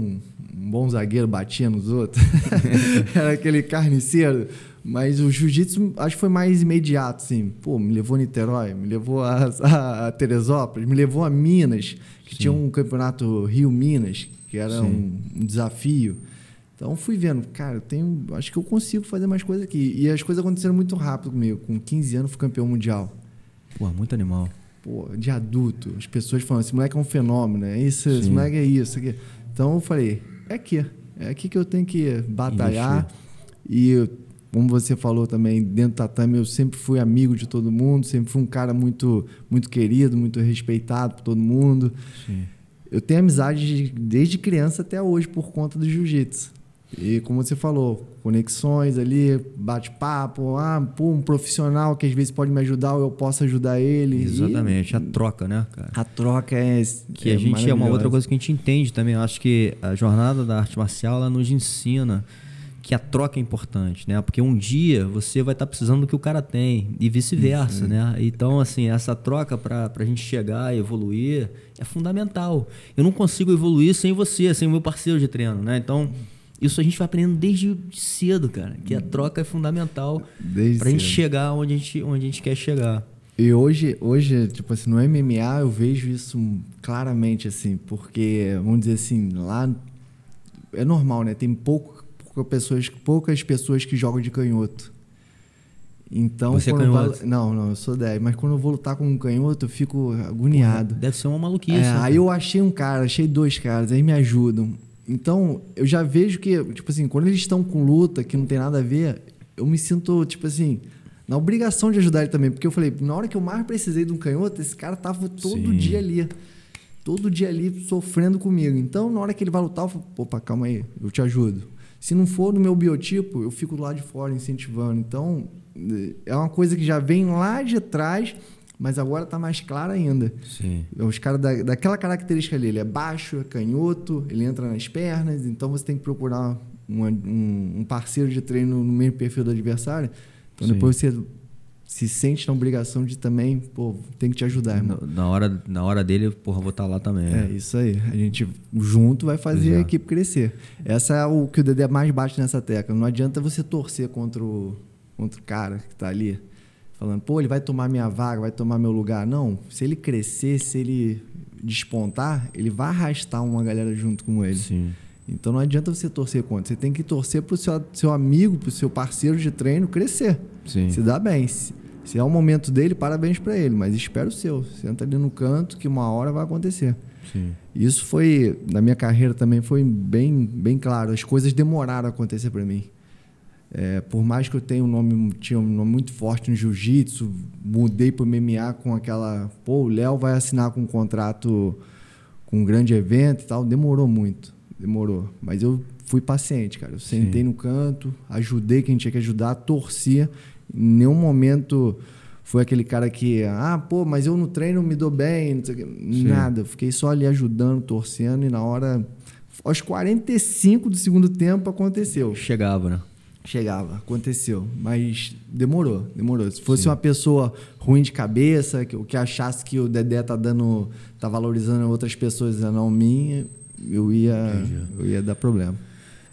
um bom zagueiro, batia nos outros. <laughs> <laughs> era aquele carniceiro. Mas o jiu-jitsu acho que foi mais imediato, assim. Pô, me levou a Niterói, me levou a, a, a Teresópolis, me levou a Minas, que Sim. tinha um campeonato Rio-Minas, que era um, um, desafio. Então fui vendo, cara, eu tenho, acho que eu consigo fazer mais coisas aqui. E as coisas aconteceram muito rápido comigo. Com 15 anos fui campeão mundial. Pô, muito animal. Pô, de adulto. As pessoas falam, esse moleque é um fenômeno, é isso, esse moleque é isso. Aqui. Então eu falei, é aqui. É aqui que eu tenho que batalhar. Investir. E como você falou também, dentro do tatame eu sempre fui amigo de todo mundo, sempre fui um cara muito, muito querido, muito respeitado por todo mundo. Sim. Eu tenho amizade desde criança até hoje por conta do jiu-jitsu. E como você falou, conexões ali, bate-papo, ah, pô, um profissional que às vezes pode me ajudar ou eu posso ajudar ele. Exatamente, e... a troca, né, cara? A troca é. Que é a gente é uma outra coisa que a gente entende também. Eu acho que a jornada da arte marcial ela nos ensina que a troca é importante, né? Porque um dia você vai estar tá precisando do que o cara tem e vice-versa, né? Então, assim, essa troca para a gente chegar e evoluir é fundamental. Eu não consigo evoluir sem você, sem o meu parceiro de treino, né? Então, isso a gente vai aprendendo desde cedo, cara. Que a troca é fundamental para a gente chegar onde a gente, onde a gente quer chegar. E hoje, hoje, tipo assim, no MMA eu vejo isso claramente, assim, porque, vamos dizer assim, lá é normal, né? Tem pouco pessoas, poucas pessoas que jogam de canhoto. Então, Você é canhoto? Vou, não, não, eu sou 10. Mas quando eu vou lutar com um canhoto, eu fico agoniado. deve ser uma maluquice. É, né? aí eu achei um cara, achei dois caras, aí me ajudam. Então, eu já vejo que, tipo assim, quando eles estão com luta, que não tem nada a ver, eu me sinto, tipo assim, na obrigação de ajudar ele também. Porque eu falei, na hora que eu mais precisei de um canhoto, esse cara tava todo Sim. dia ali. Todo dia ali sofrendo comigo. Então, na hora que ele vai lutar, eu falo, opa, calma aí, eu te ajudo. Se não for no meu biotipo, eu fico lá de fora incentivando. Então, é uma coisa que já vem lá de trás, mas agora está mais clara ainda. Sim. Os caras da, daquela característica ali, ele é baixo, é canhoto, ele entra nas pernas, então você tem que procurar um, um, um parceiro de treino no mesmo perfil do adversário. Então Sim. depois você se sente na obrigação de também, pô, tem que te ajudar, irmão. Na hora, na hora dele, porra, vou estar tá lá também. É, é, isso aí. A gente junto vai fazer a equipe crescer. Essa é o que o Dedé mais bate nessa tecla. Não adianta você torcer contra o, contra o cara que está ali, falando, pô, ele vai tomar minha vaga, vai tomar meu lugar. Não, se ele crescer, se ele despontar, ele vai arrastar uma galera junto com ele. Sim. Então não adianta você torcer contra. Você tem que torcer para o seu, seu amigo, para o seu parceiro de treino crescer. Sim. Se dá bem. Se, é o momento dele, parabéns para ele, mas espera o seu. Senta ali no canto que uma hora vai acontecer. Sim. Isso foi, na minha carreira também, foi bem, bem claro. As coisas demoraram a acontecer para mim. É, por mais que eu tenha um nome, tinha um nome muito forte no jiu-jitsu, mudei para o MMA com aquela. Pô, o Léo vai assinar com um contrato com um grande evento e tal. Demorou muito, demorou. Mas eu fui paciente, cara. Eu sentei Sim. no canto, ajudei quem tinha que ajudar, torcia em nenhum momento foi aquele cara que, ah, pô, mas eu no treino me dou bem, nada. Fiquei só ali ajudando, torcendo, e na hora, aos 45 do segundo tempo, aconteceu. Chegava, né? Chegava, aconteceu. Mas demorou, demorou. Se fosse Sim. uma pessoa ruim de cabeça, que, que achasse que o Dedé tá dando. tá valorizando outras pessoas e não mim, eu ia, eu ia dar problema.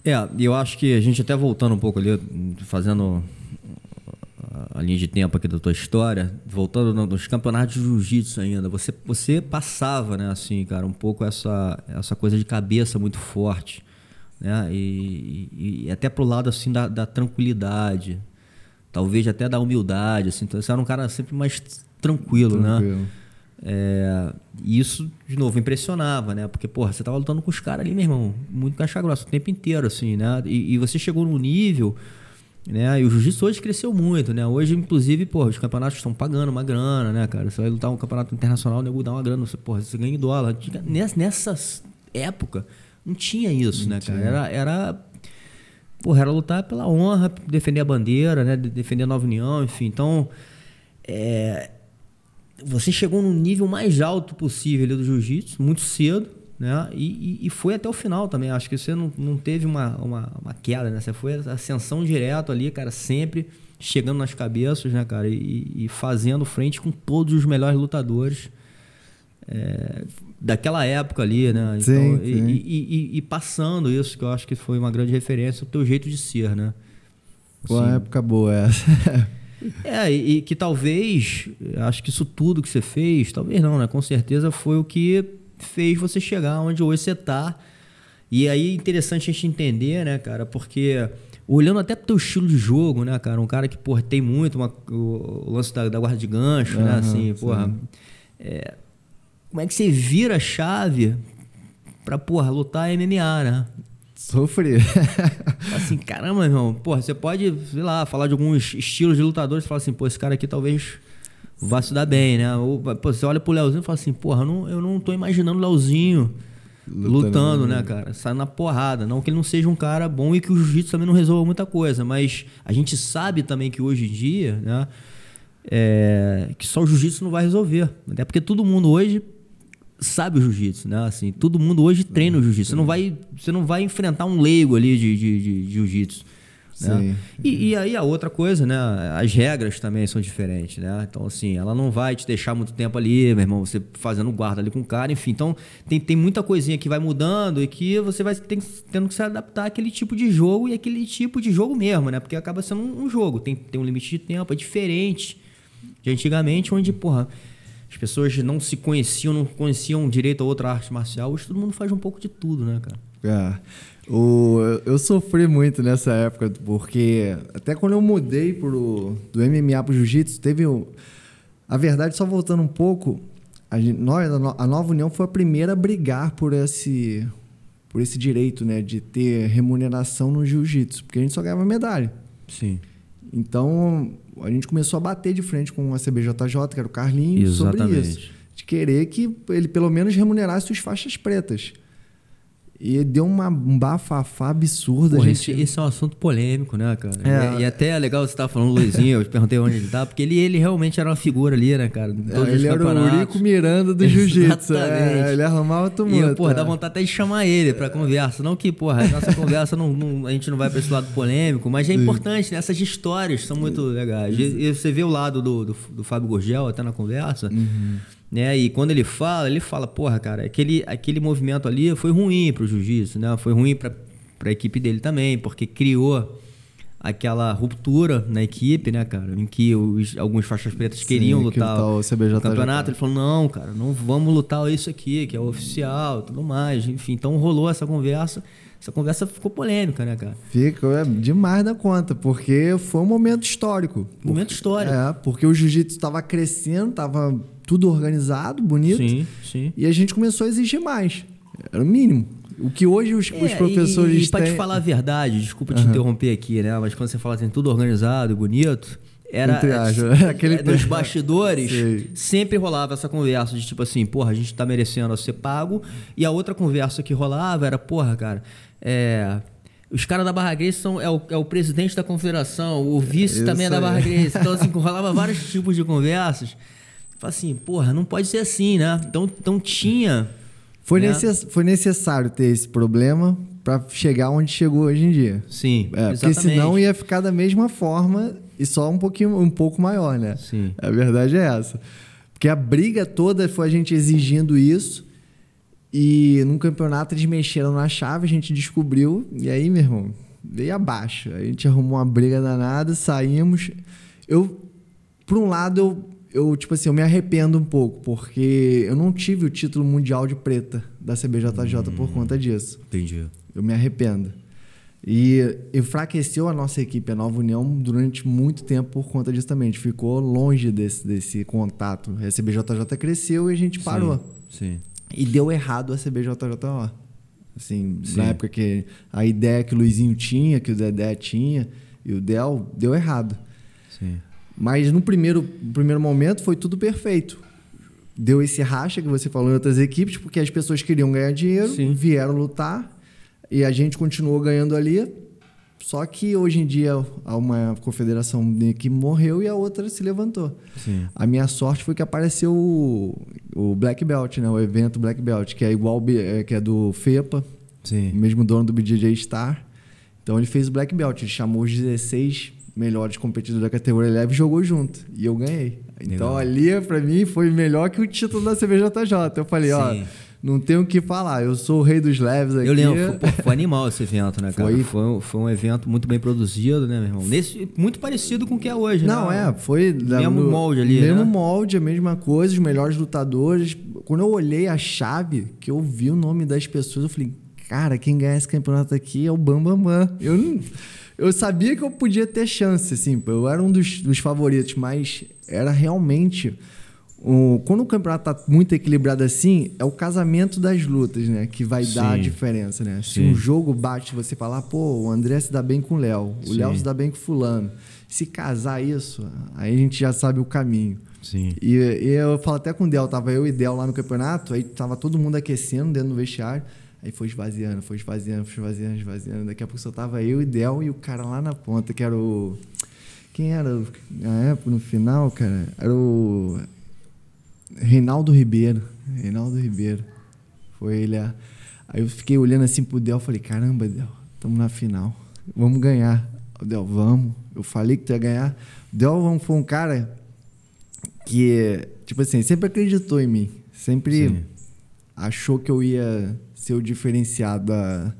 É, eu acho que a gente até voltando um pouco ali, fazendo a linha de tempo aqui da tua história, voltando nos campeonatos de jiu-jitsu ainda, você, você passava, né, assim, cara, um pouco essa, essa coisa de cabeça muito forte, né, e, e, e até pro lado, assim, da, da, tranquilidade, talvez até da humildade, assim, então você era um cara sempre mais tranquilo, né? tranquilo. né? É, e isso, de novo, impressionava, né? Porque, porra, você tava lutando com os caras ali, meu irmão, muito caixa grossa o tempo inteiro, assim, né? E, e você chegou num nível né? E o jiu-jitsu hoje cresceu muito, né? Hoje, inclusive, porra, os campeonatos estão pagando uma grana, né, cara? Você vai lutar um campeonato internacional, o nego dá uma grana, você, porra, você ganha em dólar. Nessa, nessa época, não tinha isso, não né, tinha. cara? Era, era, porra, era lutar pela honra, defender a bandeira, né? Defender a nova união, enfim. Então, é, você chegou no nível mais alto possível do jiu-jitsu, muito cedo, né? E, e, foi até o final também. Acho que você não, não teve uma, uma, uma queda, né? Você foi ascensão direto ali, cara, sempre chegando nas cabeças, né, cara? E, e fazendo frente com todos os melhores lutadores é, daquela época ali, né? Então, sim, sim. E, e, passando isso, que eu acho que foi uma grande referência, o teu jeito de ser, né? Assim, uma época boa essa. <laughs> é, e, que talvez, acho que isso tudo que você fez, talvez não, né? Com certeza foi o que fez você chegar onde hoje você está. E aí é interessante a gente entender, né, cara, porque olhando até pro teu estilo de jogo, né, cara, um cara que, porra, tem muito uma, o, lance da, da, guarda de gancho, uhum, né, assim, porra. É, como é que você vira a chave pra, porra, lutar MMA, né? Sofrer. <laughs> assim, caramba, irmão, porra, você pode, sei lá, falar de alguns estilos de lutadores e falar assim, pô, esse cara aqui talvez vai se dar bem, né? Ou, pô, você olha pro Leozinho e fala assim, porra, não, eu não tô imaginando o Leozinho lutando, lutando né, cara? Saindo na porrada. Não que ele não seja um cara bom e que o jiu-jitsu também não resolva muita coisa, mas a gente sabe também que hoje em dia, né? É, que só o jiu-jitsu não vai resolver. Até porque todo mundo hoje sabe o jiu-jitsu, né? Assim, todo mundo hoje treina o jiu-jitsu. Você não vai, você não vai enfrentar um leigo ali de, de, de jiu-jitsu. Né? E, e, aí a outra coisa, né? As regras também são diferentes, né? Então, assim, ela não vai te deixar muito tempo ali, meu irmão, você fazendo guarda ali com o cara, enfim. Então, tem, tem muita coisinha que vai mudando e que você vai ter, tendo que se adaptar àquele tipo de jogo e aquele tipo de jogo mesmo, né? Porque acaba sendo um, um jogo, tem, tem um limite de tempo, é diferente de antigamente, onde, porra, as pessoas não se conheciam, não conheciam direito a outra arte marcial. Hoje todo mundo faz um pouco de tudo, né, cara? É. O, eu sofri muito nessa época, porque até quando eu mudei pro, do MMA pro jiu-jitsu, teve. A verdade, só voltando um pouco, a, gente, nós, a Nova União foi a primeira a brigar por esse, por esse direito né, de ter remuneração no jiu-jitsu, porque a gente só ganhava medalha. Sim. Então, a gente começou a bater de frente com a CBJJ, que era o Carlinhos, Exatamente. sobre isso. De querer que ele pelo menos remunerasse os faixas pretas. E deu uma, um bafafá absurdo. Pô, gente... esse, esse, é um assunto polêmico, né, cara? É, e, e, até é legal você estar falando Luizinho, eu te perguntei onde ele tá, porque ele, ele realmente era uma figura ali, né, cara? É, ele era o Urico Miranda do Jiu-Jitsu. É, ele arrumava mundo. E, porra, dá vontade até de chamar ele pra conversa. Não que, porra, a nossa conversa não, não, a gente não vai pra esse lado polêmico, mas é importante, né? Essas histórias são muito legais. E, e você vê o lado do, do, do Fábio Gurgel até na conversa. Uhum. Né? E quando ele fala, ele fala, porra, cara, aquele, aquele movimento ali foi ruim pro jiu-jitsu, né? Foi ruim para a equipe dele também, porque criou aquela ruptura na equipe, né, cara, em que os, alguns faixas pretas Sim, queriam lutar o, o campeonato. Ele falou, não, cara, não vamos lutar isso aqui, que é oficial, tudo mais. Enfim, então rolou essa conversa. Essa conversa ficou polêmica, né, cara? Fica é demais da conta, porque foi um momento histórico. Momento histórico. É, porque o jiu-jitsu estava crescendo, estava tudo organizado, bonito. Sim, sim. E a gente começou a exigir mais. Era o mínimo. O que hoje os, é, os professores e, e para te falar a verdade, desculpa te uhum. interromper aqui, né? Mas quando você fala assim, tudo organizado, bonito, era <laughs> aquele é, nos <laughs> bastidores sempre rolava essa conversa de tipo assim, porra, a gente tá merecendo ser pago. E a outra conversa que rolava era, porra, cara, é, os caras da Barra Grace são, é, o, é o presidente da confederação, o vice Isso também é da. Barra Grace. Então, assim, <laughs> rolava vários tipos de conversas. Fala assim, porra, não pode ser assim, né? Então, então tinha. Foi, né? necess- foi necessário ter esse problema para chegar onde chegou hoje em dia. Sim, É, porque exatamente. senão ia ficar da mesma forma e só um pouquinho, um pouco maior, né? Sim. A verdade é essa. Porque a briga toda foi a gente exigindo isso e num campeonato eles mexeram na chave, a gente descobriu e aí, meu irmão, veio abaixo. A gente arrumou uma briga danada, saímos. Eu, por um lado, eu, eu tipo assim, eu me arrependo um pouco, porque eu não tive o título mundial de preta da CBJJ por conta disso. Entendi. Eu me arrependo. E enfraqueceu a nossa equipe, a Nova União, durante muito tempo por conta disso também. A gente ficou longe desse, desse contato. A CBJJ cresceu e a gente parou. Sim. E deu errado a CBJJO. Assim, Sim. na época que a ideia que o Luizinho tinha, que o Dedé tinha, e o Del, deu errado. Mas no primeiro, no primeiro momento foi tudo perfeito. Deu esse racha que você falou em outras equipes, porque as pessoas queriam ganhar dinheiro, Sim. vieram lutar e a gente continuou ganhando ali. Só que hoje em dia uma confederação que morreu e a outra se levantou. Sim. A minha sorte foi que apareceu o, o Black Belt, né? O evento Black Belt, que é igual é, que é do FEPA, o Sim. mesmo dono do BJJ Star. Então ele fez o Black Belt, ele chamou os 16 melhores competidores da categoria leve jogou junto. E eu ganhei. Então Legal. ali, pra mim, foi melhor que o título da CBJJ. Eu falei, ó, Sim. não tenho o que falar, eu sou o rei dos leves aqui. Eu lembro, pô, foi animal esse evento, né, cara? Foi. Foi, um- foi um evento muito bem produzido, né, meu irmão? Nesse, muito parecido com o que é hoje, Não, né? é, foi... Mesmo no- molde ali, Mesmo né? molde, a mesma coisa, os melhores lutadores. Quando eu olhei a chave, que eu vi o nome das pessoas, eu falei, cara, quem ganha esse campeonato aqui é o Bambambam. Bam, Bam. Eu, não- eu sabia que eu podia ter chance, assim, eu era um dos, dos favoritos, mas era realmente... o- quando o campeonato tá muito equilibrado assim, é o casamento das lutas, né? Que vai dar a Sim. diferença, né? Se Sim. um jogo bate, você falar, pô, o André se dá bem com o Léo, o Sim. Léo se dá bem com o fulano. Se casar isso, aí a gente já sabe o caminho. Sim. E, e eu falo até com o Del, tava eu e Del lá no campeonato, aí tava todo mundo aquecendo dentro do vestiário, aí foi esvaziando, foi esvaziando, foi esvaziando, esvaziando. Daqui a pouco só tava eu e Del e o cara lá na ponta, que era o. Quem era na época, no final, cara? Era o. Reinaldo Ribeiro. Reinaldo Ribeiro. Foi ele. a- Aí eu fiquei olhando assim pro Del, falei, caramba, Del, estamos na final. Vamos ganhar. O Del, vamos. Eu falei que tu ia ganhar. O Del foi um cara que, tipo assim, sempre acreditou em mim. Sempre Sim. achou que eu ia ser o diferenciado da,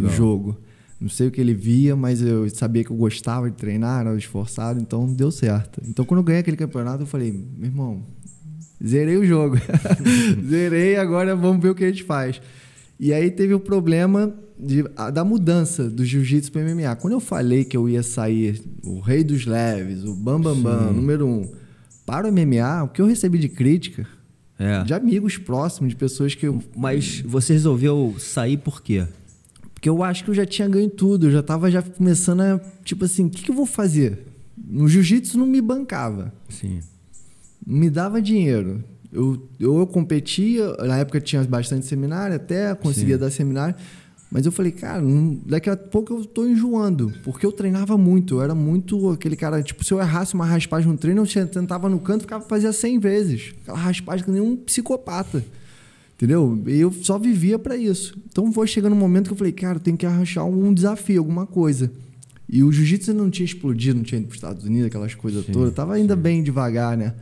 do jogo. Não sei o que ele via, mas eu sabia que eu gostava de treinar, era esforçado, então deu certo. Então quando eu ganhei aquele campeonato, eu falei, meu irmão, zerei o jogo. <laughs> zerei, agora vamos ver o que a gente faz. E aí teve o problema de- a- da mudança do jiu-jitsu para MMA. Quando eu falei que eu ia sair o rei dos leves, o bambambam, bam, bam, número um, para o MMA, o que eu recebi de crítica É. de amigos próximos, de pessoas que eu. Mas você resolveu sair por quê? Porque eu acho que eu já tinha ganho tudo, eu já tava já começando a. Tipo assim, o que, que eu vou fazer? No jiu-jitsu não me bancava, Sim. me dava dinheiro. Eu, eu, eu competia, na época tinha bastante seminário, até conseguia Sim. dar seminário. Mas eu falei, cara, daqui a pouco eu tô enjoando. Porque eu treinava muito. Eu era muito aquele cara, tipo, se eu errasse uma raspagem no treino, eu tentava no canto, ficava fazia 100 vezes. Aquela raspagem que nem um psicopata. Entendeu? E eu só vivia pra isso. Então foi chegando um momento que eu falei, cara, eu tenho que arranjar um desafio, alguma coisa. E o jiu-jitsu não tinha explodido, não tinha ido para os Estados Unidos, aquelas coisas Sim, todas. Tava ainda bem devagar, né?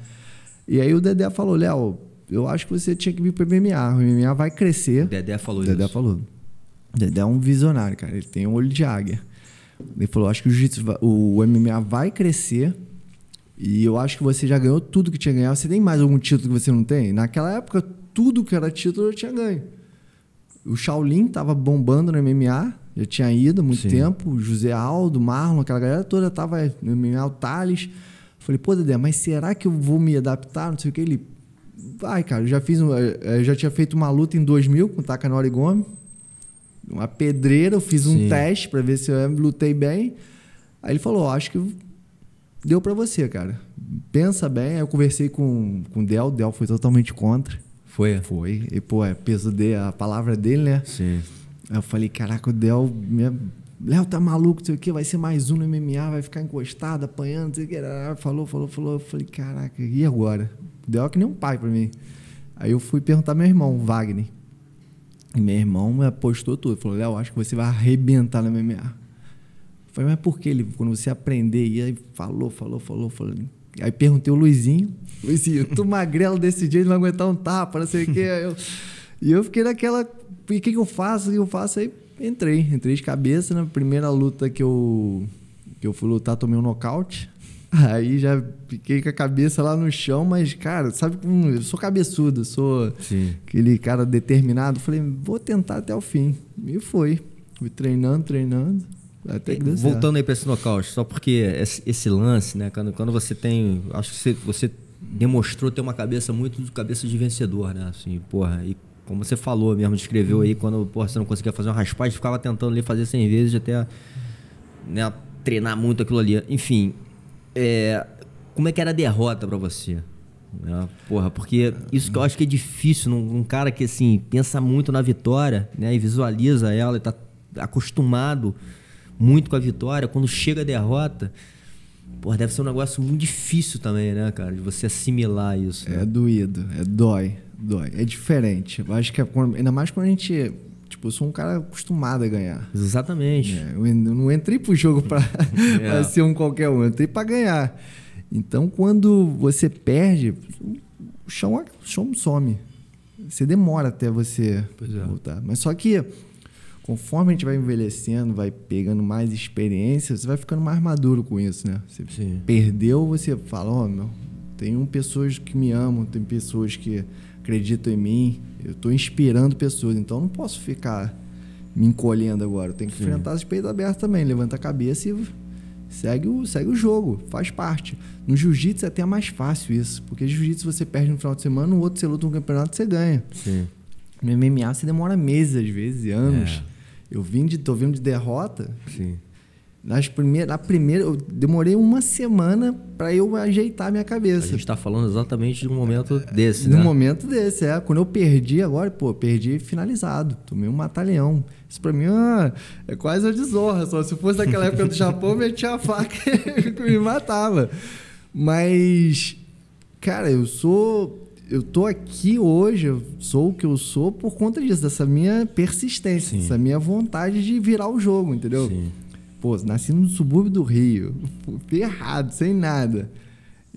E aí o Dedé falou, Léo, eu acho que você tinha que vir pro MMA. O MMA vai crescer. O Dedé falou Dedé isso. falou. Dedé é um visionário, cara. Ele tem um olho de águia. Ele falou: acho que o jiu-jitsu, o MMA vai crescer. E eu acho que você já ganhou tudo que tinha ganhado. Você tem mais algum título que você não tem? Naquela época, tudo que era título eu tinha ganho. O Shaolin tava bombando no MMA, já tinha ido há muito Sim. tempo. O José Aldo, Marlon, aquela galera toda tava no MMA, o Thales. Falei, pô, Dedé, mas será que eu vou me adaptar? Não sei o que. Ele, vai, cara, eu já fiz, um, eh, eu já tinha feito uma luta em 2000 com o Takanori Gomes. Uma pedreira, eu fiz um Sim. teste pra ver se eu lutei bem. Aí ele falou, acho que deu pra você, cara. Pensa bem. Aí eu conversei com, com o Del, o Del foi totalmente contra. Foi? Foi. E, pô, é peso dele, a palavra dele, né? Sim. Aí eu falei, caraca, o Del me, Léo tá maluco, não sei o que, vai ser mais um no MMA, vai ficar encostado, apanhando, não sei o que. Falou, falou, falou. Eu falei, caraca, e agora? Deu que nem um pai pra mim. Aí eu fui perguntar meu irmão, Wagner. E meu irmão me apostou tudo. Falou, Léo, acho que você vai arrebentar no MMA. Eu falei, mas por que ele? Quando você aprender, e aí falou, falou, falou, falou. Aí perguntei o Luizinho, Luizinho, tu magrelo desse jeito, não aguentar um tapa, não sei o que. Eu, e eu fiquei naquela, e o que, que eu faço? O que eu faço? Aí entrei, entrei de cabeça na primeira luta que eu, que eu fui lutar, tomei um nocaute. <laughs> Aí já fiquei com a cabeça lá no chão, mas, cara, sabe como eu sou cabeçudo, sou Sim. aquele cara determinado. Falei, vou tentar até o fim. E foi. Fui treinando, treinando. Até que deu Voltando certo. aí para esse nocaute, só porque esse lance, né? Quando, quando você tem. Acho que você, você demonstrou ter uma cabeça muito de cabeça de vencedor, né? Assim, porra, e como você falou mesmo, descreveu aí, quando porra, você não conseguia fazer uma raspagem, ficava tentando ali fazer 100 vezes até né, treinar muito aquilo ali. Enfim, é, como é que era a derrota para você? É, porra, porque isso que eu acho que é difícil num, cara que assim pensa muito na vitória, né, e visualiza ela e tá acostumado muito com a vitória, quando chega a derrota, porra, deve ser um negócio muito difícil também, né, cara, de você assimilar isso. Né? É doído, é dói, dói, é diferente. Eu acho que é, ainda mais quando a gente Tipo, eu sou um cara acostumado a ganhar. Exatamente. É, eu não entrei pro jogo para é. <laughs> ser um qualquer um, eu entrei para ganhar. Então, quando você perde, o chão, o chão some. Você demora até você é. voltar. Mas só que, conforme a gente vai envelhecendo, vai pegando mais experiência, você vai ficando mais maduro com isso, né? Você Sim. perdeu, você fala, ó, oh, meu, tem pessoas que me amam, tem pessoas que acreditam em mim, eu estou inspirando pessoas, então não posso ficar me encolhendo agora. Eu tenho que Sim. enfrentar os peitos abertos também, levanta a cabeça e segue o, segue o jogo, faz parte. No jiu-jitsu é até mais fácil isso, porque jiu-jitsu você perde no final de semana, no outro você luta um campeonato você ganha. Sim. No MMA você demora meses às vezes, anos. É. Eu vim de, tô vindo de derrota. Sim. Nas primeiras, na primeira, eu demorei uma semana para eu ajeitar minha cabeça. A gente está falando exatamente de um momento desse, de né? um momento desse, é. Quando eu perdi agora, pô, perdi finalizado. Tomei um matalhão. Isso para mim ah, é quase uma desonra. Só se fosse naquela época do Japão, eu metia a faca <laughs> e me matava. Mas, cara, eu sou eu tô aqui hoje, eu sou o que eu sou por conta disso, dessa minha persistência, Sim. dessa minha vontade de virar o jogo, entendeu? Sim. Pô, nasci no subúrbio do Rio, ferrado, sem nada.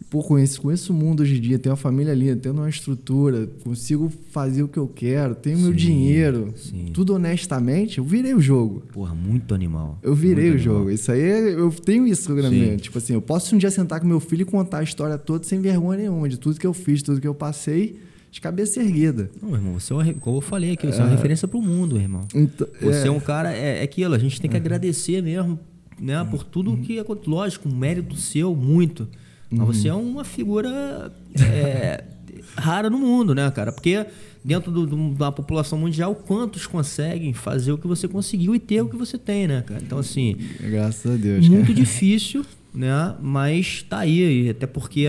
Pô, conheço, conheço o mundo hoje em dia, tenho uma família linda, tenho uma estrutura, consigo fazer o que eu quero, tenho sim, meu dinheiro, sim. tudo honestamente, eu virei o jogo. Porra, muito animal. Eu virei muito o animal. jogo. Isso aí, eu tenho isso na minha Tipo assim, eu posso um dia sentar com meu filho e contar a história toda sem vergonha nenhuma, de tudo que eu fiz, tudo que eu passei de cabeça erguida. Não, irmão, você é uma, como eu falei aqui, você é, é uma referência para o mundo, irmão. Então, você é... é... um cara, é, é aquilo, a gente tem que uhum. agradecer mesmo, né, por tudo uhum. que é, lógico, mérito seu, muito. Mas uhum. você é uma figura é, <laughs> rara no mundo, né, cara? Porque dentro do, do, da população mundial, quantos conseguem fazer o que você conseguiu e ter o que você tem, né, cara? Então, assim. Graças a Deus. Muito cara. difícil <laughs> né? Mas tá aí, até porque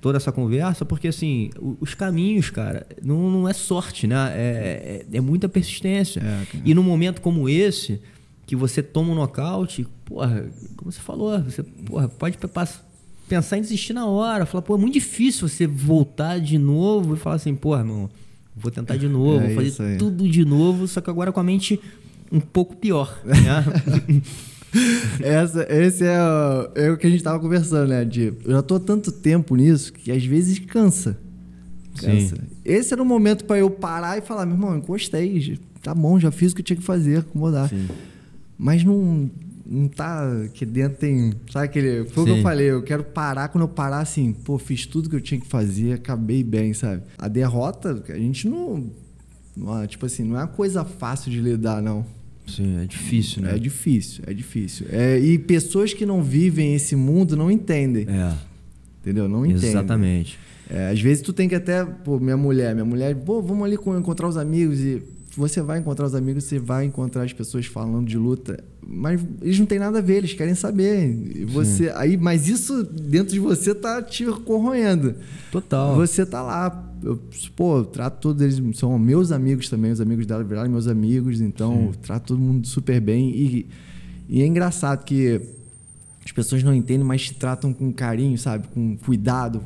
toda essa conversa, porque assim, os caminhos, cara, não, não é sorte, né? É, é, é muita persistência. É, e num momento como esse, que você toma um nocaute, porra, como você falou, você porra, pode pensar em desistir na hora, falar, pô, é muito difícil você voltar de novo e falar assim, porra, meu, vou tentar de <laughs> novo, é vou fazer tudo de novo, só que agora com a mente um pouco pior, né? <laughs> Essa, esse é o, é o que a gente tava conversando, né? De, eu já tô tanto tempo nisso que às vezes cansa. Cansa. Sim. Esse era o momento para eu parar e falar, meu irmão, encostei, tá bom, já fiz o que tinha que fazer, acomodar. Sim. Mas não, não tá aqui dentro tem, sabe aquele, foi o que eu falei, eu quero parar quando eu parar assim, pô, fiz tudo que eu tinha que fazer, acabei bem, sabe? A derrota, a gente não, não tipo assim, não é uma coisa fácil de lidar, não. Sim, é difícil, né? É difícil, é difícil. É, e pessoas que não vivem esse mundo não entendem. É. Entendeu? Não entendem. Exatamente. É, às vezes tu tem que até, pô, minha mulher, minha mulher, pô, vamos ali encontrar os amigos e você vai encontrar os amigos, você vai encontrar as pessoas falando de luta, mas eles não têm nada a ver, eles querem saber. Você, aí, mas isso dentro de você tá te corroendo. Total. Você tá lá, eu, pô, eu trato todos eles, são meus amigos também, os amigos dela viraram meus amigos, então trato todo mundo super bem e E é engraçado que as pessoas não entendem, mas te tratam com carinho, sabe? Com cuidado.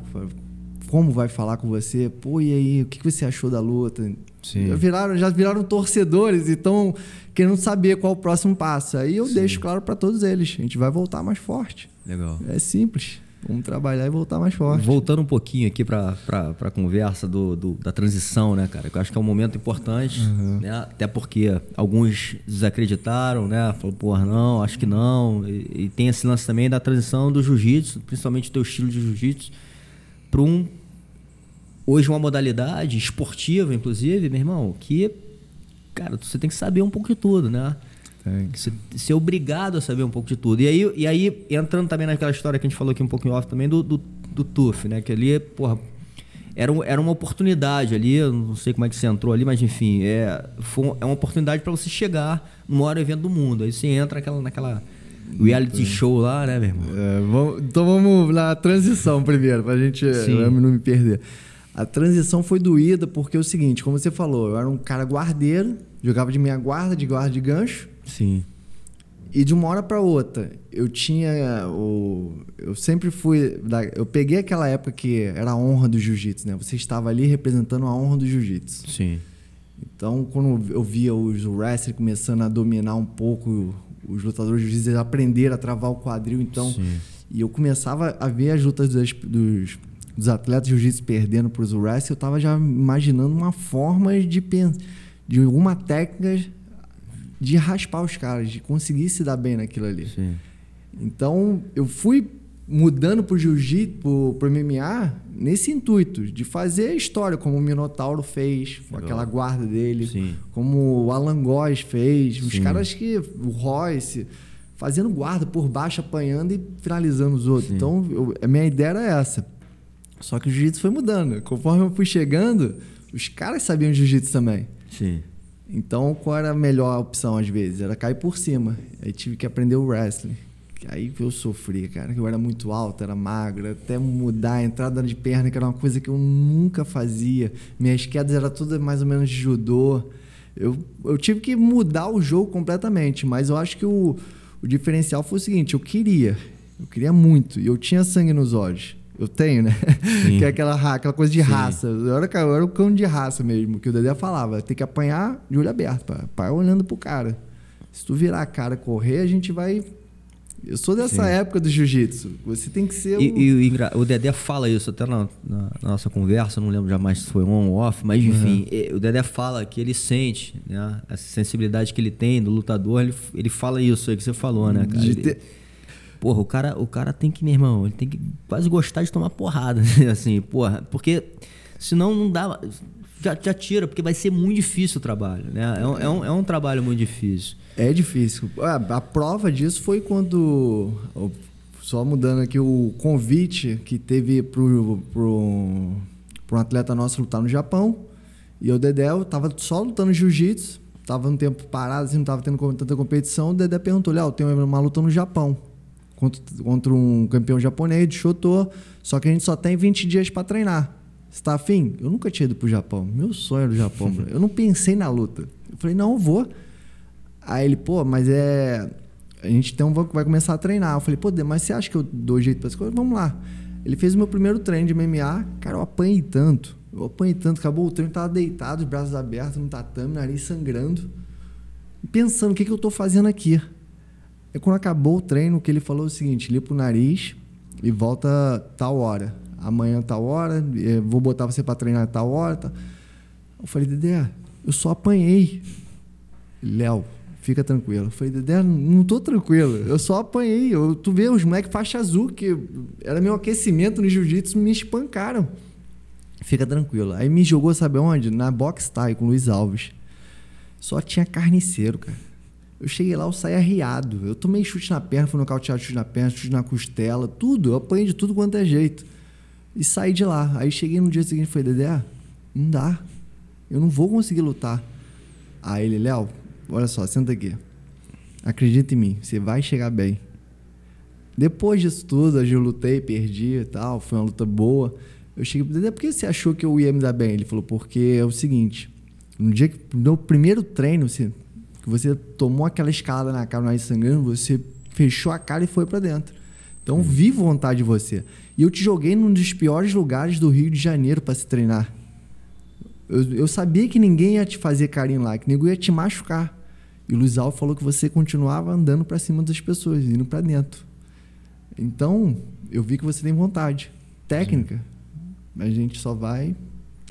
Como vai falar com você? Pô, e aí, o que você achou da luta? Sim. Já viraram, já viraram torcedores e estão querendo saber qual o próximo passo. Aí eu Sim. deixo claro para todos eles: a gente vai voltar mais forte. Legal. É simples. Vamos trabalhar e voltar mais forte. Voltando um pouquinho aqui para a conversa do, do, da transição, né, cara? Eu acho que é um momento importante, uhum. né? Até porque alguns desacreditaram, né? Falou, porra, não, acho que não. E, e tem esse lance também da transição do jiu-jitsu, principalmente o teu estilo de jiu-jitsu, para um. Hoje, uma modalidade esportiva, inclusive, meu irmão, que. Cara, você tem que saber um pouco de tudo, né? Ser, ser obrigado a saber um pouco de tudo. E aí, e aí, entrando também naquela história que a gente falou aqui um pouquinho off também, do, do, do TUF, né? Que ali, porra, era, era uma oportunidade ali, não sei como é que você entrou ali, mas enfim, é, foi, é uma oportunidade para você chegar no maior evento do mundo. Aí você entra naquela, naquela reality show lá, né, meu irmão? É, vamos, então vamos na transição primeiro, pra gente não me perder. A transição foi doída porque é o seguinte, como você falou, eu era um cara guardeiro, jogava de minha guarda, de guarda de gancho, Sim. E de uma hora para outra, eu tinha o eu sempre fui eu peguei aquela época que era a honra do jiu-jitsu, né? Você estava ali representando a honra do jiu-jitsu. Sim. Então, quando eu via os wrestlers começando a dominar um pouco os lutadores de jiu-jitsu aprenderam a travar o quadril, então Sim. e eu começava a ver as lutas dos, dos, dos atletas de jiu-jitsu perdendo para os wrestlers, eu estava já imaginando uma forma de pensar de alguma técnica de raspar os caras, de conseguir se dar bem naquilo ali. Sim. Então, eu fui mudando pro jiu-jitsu, pro, pro MMA, nesse intuito de fazer a história, como o Minotauro fez, com aquela guarda dele, Sim. como o Alan Góes fez, Sim. os caras que. O Royce, fazendo guarda por baixo, apanhando e finalizando os outros. Sim. Então, eu, a minha ideia era essa. Só que o jiu-jitsu foi mudando. Conforme eu fui chegando, os caras sabiam jiu-jitsu também. Sim. Então, qual era a melhor opção às vezes? Era cair por cima. Aí tive que aprender o wrestling. Aí eu sofri, cara. Eu era muito alto, era magro, até mudar a entrada de perna, que era uma coisa que eu nunca fazia. Minhas quedas eram todas mais ou menos de judô. Eu, eu tive que mudar o jogo completamente, mas eu acho que o, o diferencial foi o seguinte: eu queria, eu queria muito, e eu tinha sangue nos olhos. Eu tenho, né? <laughs> que é aquela, aquela coisa de Sim. raça. Eu era, eu era o cão de raça mesmo, que o Dedé falava. Tem que apanhar de olho aberto, pai, olhando pro cara. Se tu virar a cara correr, a gente vai. Eu sou dessa Sim. época do jiu-jitsu. Você tem que ser. E, o... e o Dedé fala isso até na, na, na, nossa conversa, não lembro jamais se foi on ou off, mas enfim, uhum. o Dedé fala que ele sente, né? Essa sensibilidade que ele tem do lutador, ele, ele fala isso aí que você falou, né, cara? De ter... Porra, o cara, o cara tem que, meu irmão, ele tem que quase gostar de tomar porrada, <laughs> assim, porra, porque senão não dá. Já, já tira, porque vai ser muito difícil o trabalho, né? É um, é um, é um trabalho muito difícil. É difícil. A, a prova disso foi quando. Só mudando aqui o convite que teve pro, pro, pro um atleta nosso lutar no Japão. E o Dedé tava só lutando jiu-jitsu, tava um tempo parado, assim, não tava tendo tanta competição. O Dedé perguntou: Léo, tem uma luta no Japão contra, contra um campeão japonês de Shoto, só que a gente só tem 20 dias para treinar. Você tá afim? Eu nunca tinha ido pro Japão. Meu sonho era o Japão. <laughs> eu não pensei na luta. Eu falei, não, eu vou. Aí ele, pô, mas é. A gente tem um, vai começar a treinar. Eu falei, pô, mas você acha que eu dou jeito para as coisas? Vamos lá. Ele fez o meu primeiro treino de MMA. Cara, eu apanhei tanto. Eu apanhei tanto. Acabou o treino, tava deitado, os braços abertos no tatame, nariz sangrando. Pensando, o que, que eu tô fazendo aqui? E quando acabou o treino, que ele falou é o seguinte: limpa o nariz e volta tal hora. Amanhã tal hora, vou botar você para treinar tal hora. Tá. Eu falei, Dedé, eu só apanhei. Léo, fica tranquilo. Eu falei, Dedé, não tô tranquilo, eu só apanhei. Eu, tu vê, os moleques faixa azul, que era meu aquecimento no jiu-jitsu, me espancaram. Fica tranquilo. Aí me jogou, sabe onde? Na box tie com o Luiz Alves. Só tinha carniceiro, cara. Eu cheguei lá, eu saí arriado. Eu tomei chute na perna, fui nocauteado chute na perna, chute na costela, tudo. Eu apanhei de tudo quanto é jeito. E saí de lá. Aí cheguei no dia seguinte e falei, Dedé, não dá. Eu não vou conseguir lutar. Aí ele, Léo, olha só, senta aqui. Acredita em mim, você vai chegar bem. Depois disso tudo, eu lutei, perdi e tal, foi uma luta boa. Eu cheguei pro Dedé, por que você achou que eu ia me dar bem? Ele falou, porque é o seguinte, no dia que, no primeiro treino, assim, que você tomou aquela escalada na cara, nariz sangrando, você fechou a cara e foi para dentro. Então, hum. vi vontade de você. E eu te joguei num dos piores lugares do Rio de Janeiro para se treinar. Eu, eu, sabia que ninguém ia te fazer carinho lá, que ninguém ia te machucar. E o Luiz Alves falou que você continuava andando para cima das pessoas, indo para dentro. Então, eu vi que você tem vontade. Técnica, Sim. a gente só vai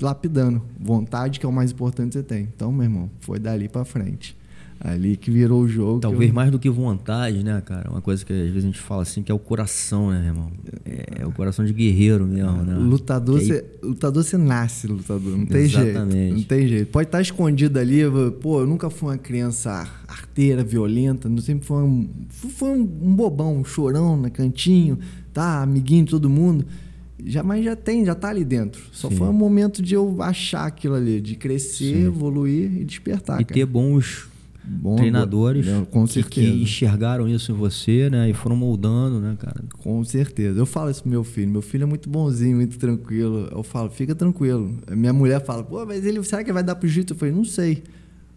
lapidando. Vontade que é o mais importante que você tem. Então, meu irmão, foi dali para frente. Ali que virou o jogo. Talvez eu... mais do que vontade, né, cara? Uma coisa que às vezes a gente fala assim, que é o coração, né, irmão? É, é o coração de guerreiro mesmo, né? Lutador, aí... você, lutador você nasce lutador, não tem Exatamente. jeito. Não tem jeito. Pode estar escondido ali, pô, eu nunca fui uma criança arteira, violenta, não sempre fui um, fui um bobão, um chorão no cantinho, tá? Amiguinho de todo mundo já, mas já tem, já tá ali dentro. Só Sim. foi um momento de eu achar aquilo ali, de crescer, Sim. evoluir e despertar. E cara. ter bons Bom, treinadores com que, que, enxergaram isso em você, né? E foram moldando, né, cara? Com certeza. Eu falo isso pro meu filho. Meu filho é muito bonzinho, muito tranquilo. Eu falo, fica tranquilo. Minha mulher fala, pô, mas ele, será que vai dar pro jiu Eu falei, não sei.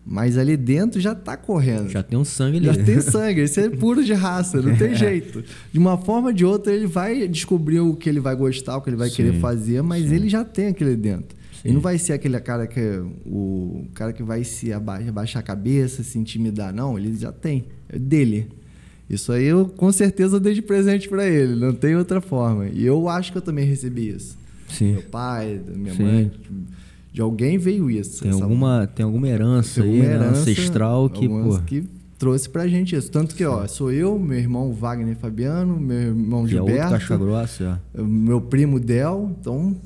Mas ali dentro já tá correndo. Já tem um sangue ali. Já tem <laughs> sangue. Isso é puro de raça, não tem jeito. De uma forma ou de outra, ele vai descobrir o que ele vai gostar, o que ele vai Sim. querer fazer, mas Sim. ele já tem aquele dentro. Sim. E não vai ser aquele cara que o cara que vai se abaixar, abaixar a cabeça, se intimidar, não. Ele já tem, é dele. Isso aí eu com certeza dei de presente para ele, não tem outra forma. E eu acho que eu também recebi isso. Sim. Meu pai, minha Sim. mãe, de alguém veio isso. Tem alguma tem alguma herança tem alguma aí, herança, ancestral que, pô, que trouxe pra gente isso. Tanto que, ó, sou eu, meu irmão Wagner Fabiano, meu irmão que Gilberto. É outro grossa, Meu primo Del, então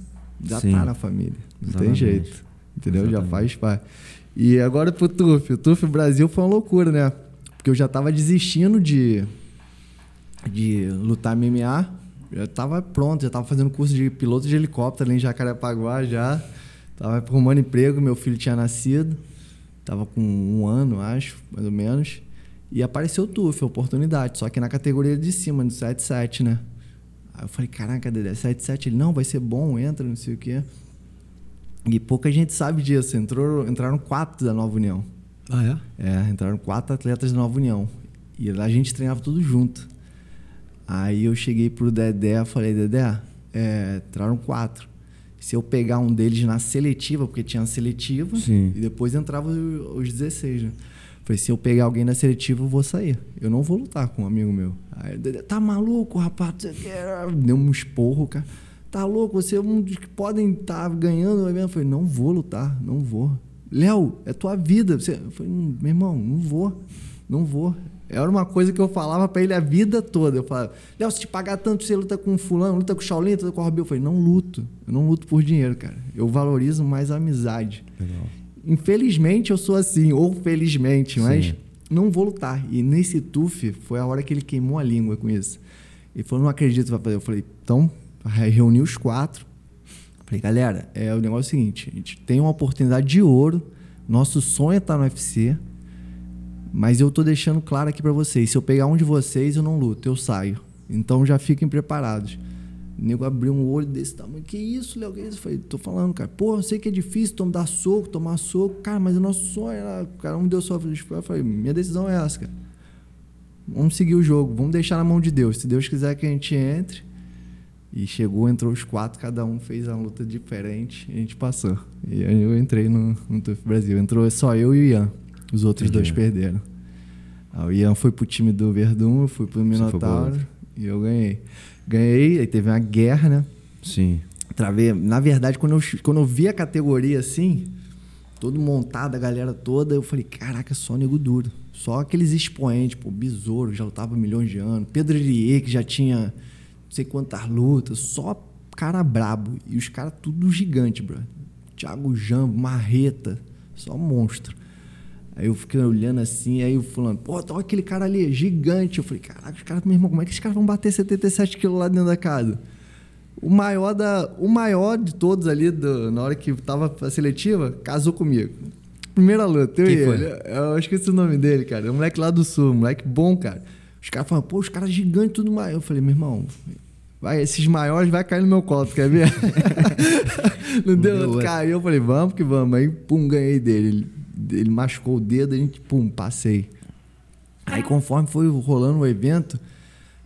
já Sim. tá na família. Não Exatamente. tem jeito. Entendeu? Exatamente. Já faz parte. E agora pro TUF. O TUF Brasil foi uma loucura, né? Porque eu já tava desistindo de, de lutar MMA. Já tava pronto, já tava fazendo curso de piloto de helicóptero ali em Jacarepaguá já. Tava arrumando emprego, meu filho tinha nascido. Tava com um ano, acho, mais ou menos. E apareceu o TUF, a oportunidade. Só que na categoria de cima, do 7-7, né? Aí eu falei, caraca, Dedé, 7-7. Ele, não, vai ser bom, entra, não sei o quê. E pouca gente sabe disso. Entrou, entraram quatro da Nova União. Ah, é? É, entraram quatro atletas da Nova União. E lá a gente treinava tudo junto. Aí eu cheguei pro Dedé, falei, Dedé, é, entraram quatro. Se eu pegar um deles na seletiva, porque tinha seletiva, Sim. e depois entrava os 16, né? Falei, se eu pegar alguém na seletiva, eu vou sair. Eu não vou lutar com um amigo meu. Aí, tá maluco, rapaz? Deu um esporro, cara. Tá louco? Você é um dos que podem estar tá ganhando Eu falei, não vou lutar, não vou. Léo, é tua vida. Você... Eu falei, meu irmão, não vou, não vou. Era uma coisa que eu falava para ele a vida toda. Eu falava, Léo, se te pagar tanto, você luta com fulano, luta com o Shaolin, luta com o Robin. Eu falei, não luto. Eu não luto por dinheiro, cara. Eu valorizo mais a amizade. Legal. Infelizmente eu sou assim, ou felizmente, mas Sim. não vou lutar. E nesse TUF foi a hora que ele queimou a língua com isso. Ele falou, não acredito que vai fazer. Eu falei, então, reuni os quatro. Falei, galera, é o negócio é o seguinte: a gente tem uma oportunidade de ouro. Nosso sonho é estar no UFC. Mas eu tô deixando claro aqui para vocês: se eu pegar um de vocês, eu não luto, eu saio. Então já fiquem preparados. O nego abriu um olho desse tamanho. Que isso, Léo? Que isso? Eu falei, tô falando, cara. Pô, eu sei que é difícil tomar soco, tomar soco. Cara, mas o nosso sonho era. Cara, um deu só. Eu falei, minha decisão é essa, cara. Vamos seguir o jogo, vamos deixar na mão de Deus. Se Deus quiser que a gente entre. E chegou, entrou os quatro, cada um fez uma luta diferente e a gente passou. E aí eu entrei no, no TUF Brasil. Entrou só eu e o Ian. Os outros Entendi. dois perderam. Ah, o Ian foi pro time do Verdun, eu fui pro Minotauro e eu ganhei. Ganhei, aí teve uma guerra, né? Sim. Travei. Na verdade, quando eu, quando eu vi a categoria assim, todo montado, a galera toda, eu falei, caraca, só nego duro. Só aqueles expoentes, pô, Besouro, já lutava milhões de anos. Pedro Elie, que já tinha sei quantas lutas. Só cara brabo. E os caras tudo gigante, bro. Thiago Jambo, Marreta, só monstro. Aí eu fiquei olhando assim, aí eu falando, pô, tá aquele cara ali, gigante. Eu falei, caraca, os caras, meu irmão, como é que esses caras vão bater 77 quilos lá dentro da casa? O maior, da, o maior de todos ali, do, na hora que tava a seletiva, casou comigo. Primeira luta, eu Quem e foi? ele. Eu esqueci o nome dele, cara. É um moleque lá do sul, um moleque bom, cara. Os caras falam, pô, os caras gigantes, tudo maior. Eu falei, meu irmão, vai, esses maiores vai cair no meu colo, tu quer ver? <laughs> Não deu outro. Caiu, eu falei, vamos que vamos. Aí, pum, ganhei dele ele machucou o dedo, a gente, pum, passei. Aí conforme foi rolando o evento,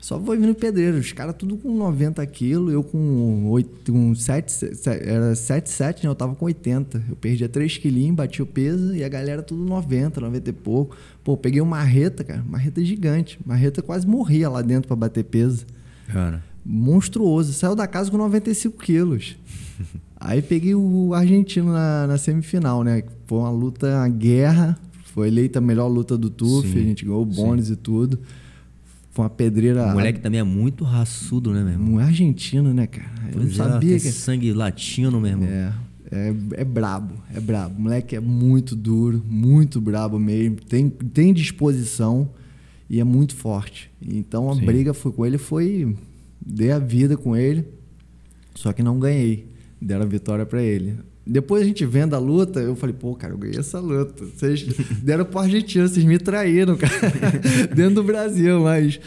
só foi vindo pedreiro. Os caras tudo com 90 quilos, eu com, 8, com 7, 7 era 7, 7, né? Eu tava com 80. Eu perdia 3 quilinhos, bati o peso e a galera tudo 90, 90 e pouco. Pô, peguei uma marreta, cara, marreta gigante. Marreta quase morria lá dentro para bater peso. Cara. Monstruoso. Saiu da casa com 95 quilos. <laughs> Aí peguei o argentino na, na, semifinal, né? Foi uma luta, uma guerra. Foi eleita a melhor luta do TUF. Sim, a gente ganhou bônus e tudo. Foi uma pedreira. O moleque também é muito raçudo, né, meu irmão? É argentino, né, cara? Eu não é, sabia que. sangue latino, meu irmão. É, é, é brabo, é brabo. O moleque é muito duro, muito brabo mesmo. Tem, tem disposição e é muito forte. Então a Sim. briga foi com ele foi. Dei a vida com ele, só que não ganhei. Deram a vitória para ele. Depois a gente vendo a luta, eu falei, pô, cara, eu ganhei essa luta. Vocês deram pro argentino, vocês me traíram, cara. <laughs> Dentro do Brasil, mas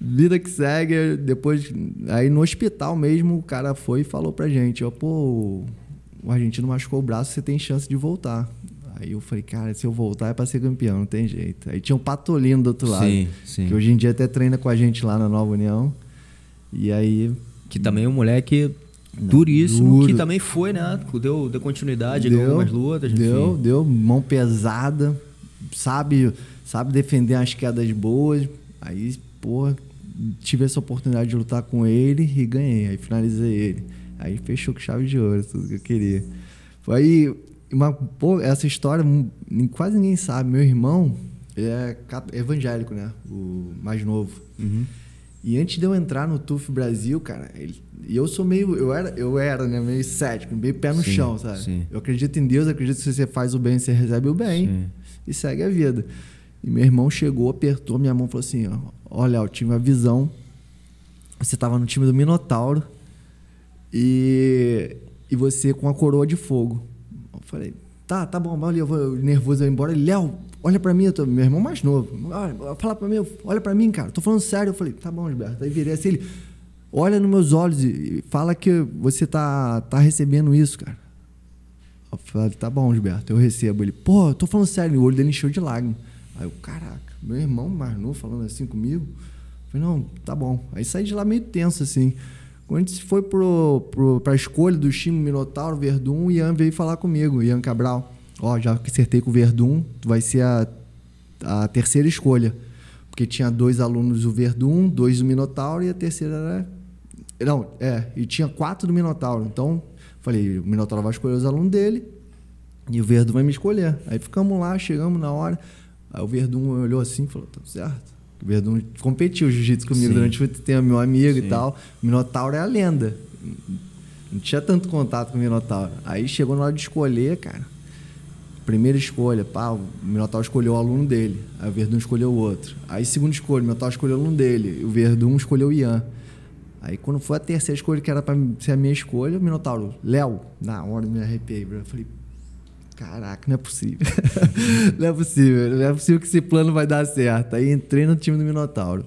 vida que segue. Depois, aí no hospital mesmo, o cara foi e falou pra gente, ó, pô, o argentino machucou o braço, você tem chance de voltar. Aí eu falei, cara, se eu voltar é pra ser campeão, não tem jeito. Aí tinha um Patolino do outro lado, sim, sim. que hoje em dia até treina com a gente lá na Nova União. E aí... Que também é um moleque duríssimo, duro. que também foi, né? Deu, deu continuidade, deu algumas lutas. Deu, enfim. deu, mão pesada, sabe, sabe defender as quedas boas. Aí, pô, tive essa oportunidade de lutar com ele e ganhei. Aí finalizei ele. Aí fechou com chave de ouro, tudo que eu queria. Foi uma, pô, essa história quase ninguém sabe. Meu irmão é evangélico, né? O mais novo. Uhum. E antes de eu entrar no TUF Brasil, cara, ele, e eu sou meio. Eu era, eu era né, meio cético, meio pé no sim, chão, sabe? Sim. Eu acredito em Deus, acredito que se você faz o bem, você recebe o bem. Sim. E segue a vida. E meu irmão chegou, apertou minha mão e falou assim: ó, Olha, eu tive uma visão. Você estava no time do Minotauro e, e você com a coroa de fogo. Eu falei: Tá, tá bom, olha, eu vou nervoso eu embora. Léo, olha pra mim, eu tô, meu irmão mais novo. Olha, fala pra mim, olha pra mim, cara. Tô falando sério. Eu falei, tá bom, Gilberto. Aí virei assim, ele, olha nos meus olhos e fala que você tá, tá recebendo isso, cara. Eu falei, tá bom, Gilberto, eu recebo. Ele, pô, tô falando sério. O olho dele encheu de lágrimas. Aí eu, caraca, meu irmão mais novo falando assim comigo. Eu falei, não, tá bom. Aí saí de lá meio tenso, assim. Quando a gente foi pro, pro, pra escolha do time Minotauro, Verdun, o Ian veio falar comigo, Ian Cabral. Ó, já acertei com o Verdun, vai ser a, a terceira escolha. Porque tinha dois alunos do Verdun, dois do Minotauro e a terceira era. Não, é, e tinha quatro do Minotauro. Então, falei, o Minotauro vai escolher os alunos dele e o Verdun vai me escolher. Aí ficamos lá, chegamos na hora. Aí o Verdun olhou assim e falou: tá certo. O Verdun competiu jiu-jitsu comigo Sim. durante muito tempo, meu amigo Sim. e tal. O Minotauro é a lenda. Não tinha tanto contato com o Minotauro. Aí chegou na hora de escolher, cara primeira escolha, pá, o Minotauro escolheu o aluno dele, aí o Verdun escolheu o outro. Aí segunda escolha, o Minotauro escolheu o aluno dele, o Verdun escolheu o Ian. Aí quando foi a terceira escolha, que era para ser a minha escolha, o Minotauro, Léo, na hora me arrepiei, bro. Eu falei, caraca, não é possível. <laughs> não é possível, não é possível que esse plano vai dar certo. Aí entrei no time do Minotauro.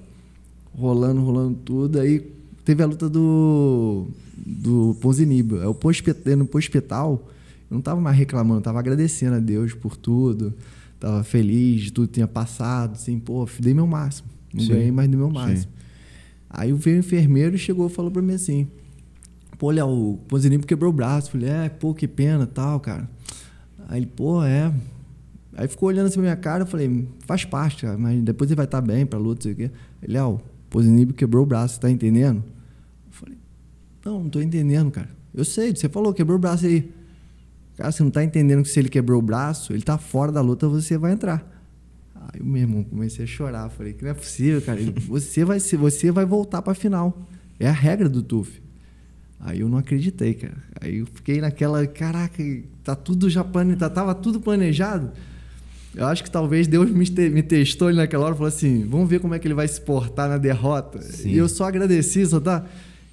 Rolando, rolando tudo, aí teve a luta do do Ponzinibo. Eu no hospital eu não estava mais reclamando, estava agradecendo a Deus por tudo, estava feliz de tudo que tinha passado, assim, pô, dei meu máximo. Não Sim. ganhei, mas dei meu máximo. Sim. Aí veio o enfermeiro e chegou e falou para mim assim: pô, Léo, o Ponzinimbo quebrou o braço. Falei, é, pô, que pena tal, cara. Aí ele, pô, é. Aí ficou olhando assim pra minha cara, eu falei, faz parte, cara, mas depois ele vai estar tá bem pra luta, não sei o quê. Ele, Léo, o quebrou o braço, tá entendendo? Eu falei, não, não tô entendendo, cara. Eu sei, você falou, quebrou o braço aí. Cara, você não tá entendendo que se ele quebrou o braço, ele tá fora da luta, você vai entrar. Aí o meu irmão comecei a chorar. Falei que não é possível, cara. <laughs> Você vai, você vai voltar pra final. É a regra do TUF. Aí eu não acreditei, cara. Aí eu fiquei naquela, caraca, tá tudo já planejado, tava tudo planejado. Eu acho que talvez Deus me, te, me testou ali naquela hora e falou assim: vamos ver como é que ele vai se portar na derrota. Sim. E eu só agradeci, só tá.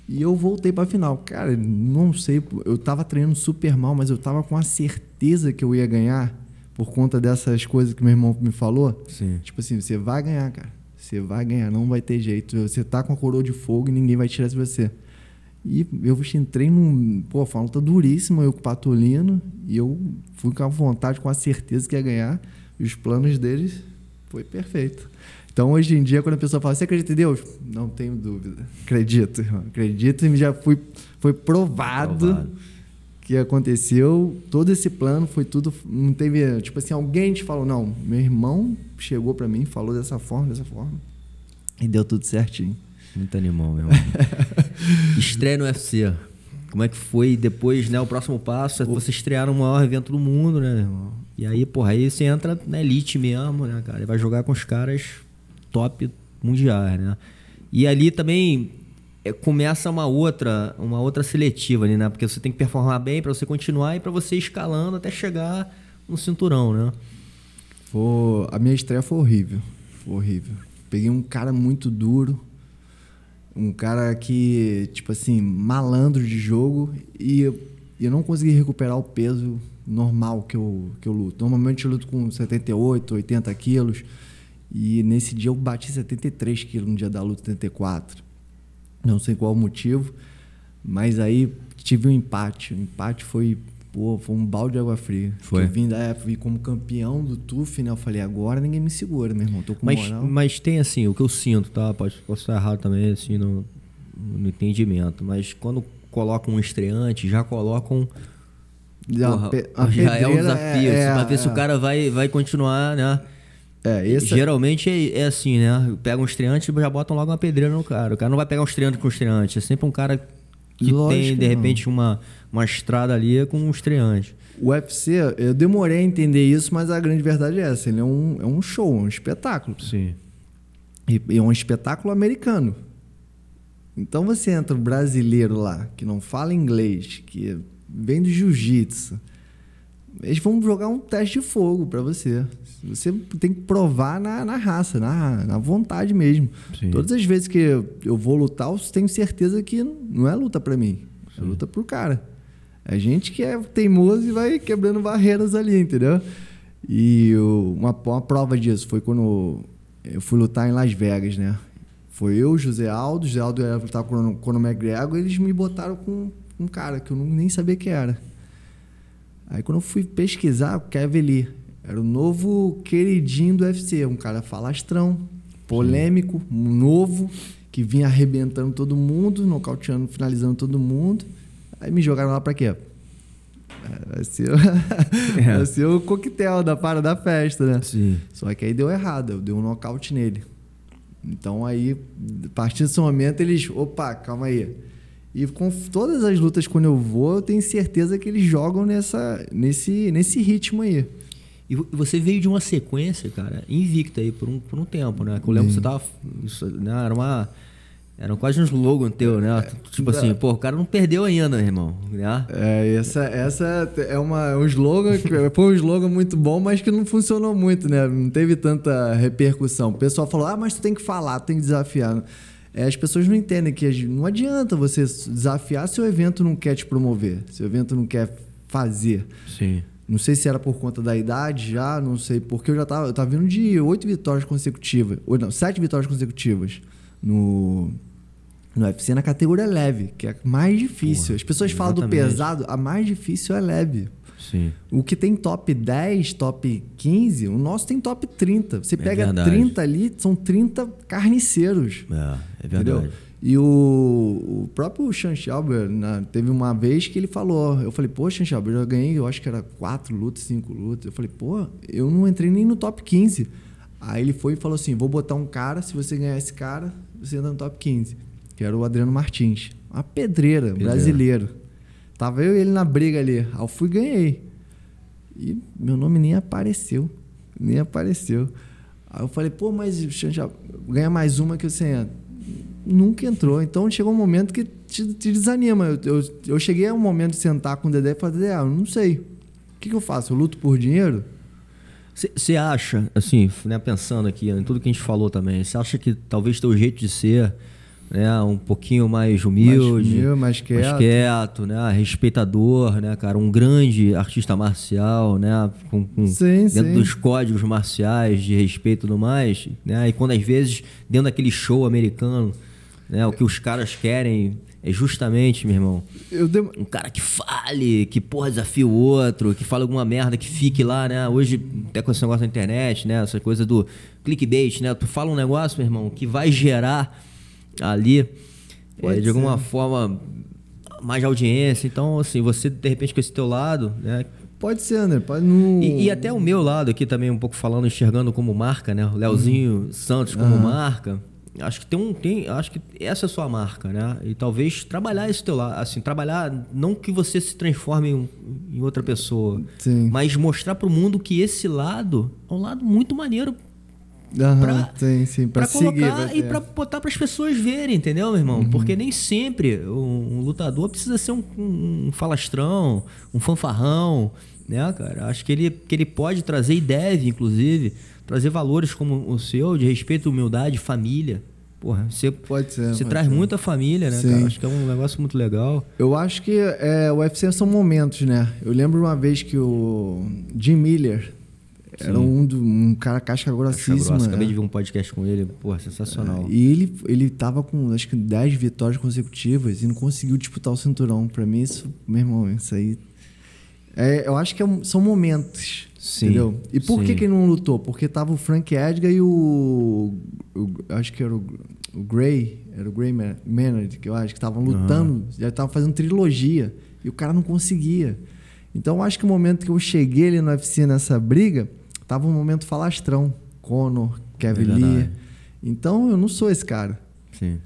E eu voltei para a final. Cara, não sei, eu tava treinando super mal, mas eu tava com a certeza que eu ia ganhar por conta dessas coisas que meu irmão me falou. Sim. Tipo assim, você vai ganhar, cara. Você vai ganhar, não vai ter jeito. Você tá com a coroa de fogo e ninguém vai tirar de você. E eu entrei num. Pô, foi uma luta duríssima, eu com o Patolino. E eu fui com a vontade, com a certeza que ia ganhar. E os planos deles foi perfeito. Então, hoje em dia, quando a pessoa fala, você acredita em Deus? Não tenho dúvida. Acredito, irmão. Acredito e já fui, foi provado, provado, que aconteceu. Todo esse plano foi tudo. Não teve. Tipo assim, alguém te falou, não. Meu irmão chegou para mim, falou dessa forma, dessa forma. E deu tudo certinho. Muito animal, meu irmão. <laughs> Estreia no UFC. Como é que foi depois, né? O próximo passo é você estrear no maior evento do mundo, né, irmão? E aí, porra, aí você entra na elite mesmo, né, cara? E vai jogar com os caras top mundiais, né? E ali também é, começa uma outra, uma outra seletiva ali, né? Porque você tem que performar bem para você continuar e para você ir escalando até chegar no cinturão, né? Foi, a minha estreia foi horrível, foi horrível. Peguei um cara muito duro, um cara que, tipo assim, malandro de jogo e eu não consegui recuperar o peso normal que eu, que eu luto. Normalmente eu luto com 78, 80 quilos. E nesse dia eu bati 73 quilos no dia da luta 74. Não sei qual o motivo, mas aí tive um empate. O empate foi, pô, foi um balde de água fria. Foi. Eu vim, é, vim como campeão do TUF, né? Eu falei, agora ninguém me segura, meu irmão. Tô com mas, moral. Mas tem assim, o que eu sinto, tá? Pode, posso estar errado também, assim, no, no entendimento. Mas quando colocam um estreante, já colocam. Já, porra, já é um desafio. É, é, ver é, se o cara vai, vai continuar, né? É, esse Geralmente é, é, assim, né? Pega um estreante e já botam logo uma pedreira no cara. O cara não vai pegar um estreante com um estreante. É sempre um cara que Lógico, tem, de repente, uma, uma estrada ali com um estreante. O UFC, eu demorei a entender isso, mas a grande verdade é essa. Ele é um, é um show, um espetáculo. Sim. E, e é um espetáculo americano. Então você entra um brasileiro lá, que não fala inglês, que vem do jiu-jitsu. Eles vão jogar um teste de fogo para você. Você tem que provar na, na raça, na, na vontade mesmo. Sim. Todas as vezes que eu vou lutar, eu tenho certeza que não é luta para mim. É luta pro cara. É gente que é teimoso e vai quebrando barreiras ali, entendeu? E eu, uma, uma prova disso foi quando eu fui lutar em Las Vegas, né? Foi eu, José Aldo, José Aldo ia lutar com o Conor McGregor, eles me botaram com um cara que eu nem sabia quem era. Aí quando eu fui pesquisar, o Kevin Lee. Era o novo queridinho do UFC, um cara falastrão, polêmico, Sim. novo, que vinha arrebentando todo mundo, nocauteando, finalizando todo mundo. Aí me jogaram lá pra quê? É, vai ser, <laughs> é. vai ser o coquetel da para da festa, né? Sim. Só que aí deu errado, eu dei um nocaute nele. Então aí, a partir desse momento, eles, opa, calma aí. E com todas as lutas quando eu vou, eu tenho certeza que eles jogam nessa, nesse, nesse ritmo aí. E você veio de uma sequência, cara, invicta aí por um, por um tempo, né? Que eu lembro que você tava. Isso, né? Era uma. Era quase um slogan teu, né? É, tipo assim, pô, o cara não perdeu ainda, irmão. Né? É, essa, essa é uma, um slogan que <laughs> foi um slogan muito bom, mas que não funcionou muito, né? Não teve tanta repercussão. O pessoal falou, ah, mas tu tem que falar, tu tem que desafiar. É, as pessoas não entendem que não adianta você desafiar se o evento não quer te promover, se o evento não quer fazer. Sim. Não sei se era por conta da idade já, não sei, porque eu já estava eu tava vindo de oito vitórias consecutivas, ou não, sete vitórias consecutivas no, no UFC na categoria leve, que é mais difícil. Porra, As pessoas exatamente. falam do pesado, a mais difícil é leve. Sim. O que tem top 10, top 15, o nosso tem top 30. Você é pega verdade. 30 ali, são 30 carniceiros. É, é verdade. Entendeu? E o, o próprio Sean Shelby, né, teve uma vez que ele falou, eu falei, pô, Sean Shelby, eu ganhei, eu acho que era quatro lutas, cinco lutas. Eu falei, pô, eu não entrei nem no top 15. Aí ele foi e falou assim, vou botar um cara, se você ganhar esse cara, você entra no top 15. Que era o Adriano Martins. Uma pedreira, pedreira. brasileiro. Tava eu e ele na briga ali. Aí eu fui e ganhei. E meu nome nem apareceu. Nem apareceu. Aí eu falei, pô, mas Shelby, ganha mais uma que você entra nunca entrou. Então chegou um momento que te, te desanima. Eu, eu, eu, cheguei a um momento de sentar com o Dedé e falar, Dedé, eu não sei. O que, que eu faço? Eu luto por dinheiro? Você acha, assim, né, pensando aqui em tudo que a gente falou também, você acha que talvez teu jeito de ser né, um pouquinho mais humilde, mais, mais quieto, mais quieto né, respeitador, né, cara, um grande artista marcial, né, com, com sim, dentro sim. dos códigos marciais de respeito e tudo mais, né, e quando às vezes dentro daquele show americano né? O que os caras querem é justamente, meu irmão, dem... um cara que fale, que porra desafie o outro, que fale alguma merda, que fique lá, né? Hoje, até com esse negócio na internet, né? Essa coisa do clickbait, né? Tu fala um negócio, meu irmão, que vai gerar ali, é, de alguma forma, mais audiência. Então, assim, você, de repente, com esse teu lado, né? Pode ser, André. Pode no... e, e, até o meu lado aqui também, um pouco falando, enxergando como marca, né? O Leozinho uhum. Santos como uhum. marca. Acho que tem um. Tem, acho que essa é a sua marca, né? E talvez trabalhar esse teu lado. Assim, trabalhar, não que você se transforme em, em outra pessoa, Sim. mas mostrar para o mundo que esse lado é um lado muito maneiro Uhum, pra, sim, sim, pra, pra colocar seguir, e pra botar para as pessoas verem, entendeu, meu irmão? Uhum. Porque nem sempre um, um, lutador precisa ser um, um, falastrão, um fanfarrão, né, cara? Acho que ele, que ele pode trazer e deve, inclusive, trazer valores como o seu, de respeito, humildade, família. Porra, você, pode ser, você pode traz ser. muita família, né, Sim. cara? Acho que é um negócio muito legal. Eu acho que é, o UFC são momentos, né? Eu lembro uma vez que o Jim Miller era um, um cara casca grossíssima. Casca. Acabei de ver um podcast com ele, porra, sensacional. É, e ele, ele tava com acho que 10 vitórias consecutivas e não conseguiu disputar o cinturão. Pra mim, isso, meu irmão, isso aí. É, eu acho que é são momentos. Sim, entendeu? E por que, sim. que ele não lutou? Porque tava o Frank Edgar e o. o- acho que era o, o Gray. Era o Gray Maynard, que eu acho, que estavam lutando, já estavam fazendo trilogia. E o cara não conseguia. Então eu acho que o momento que eu cheguei ali no UFC nessa briga, tava um momento falastrão. Conor, Kevin É. Lee. Então eu não sou esse cara. Sim.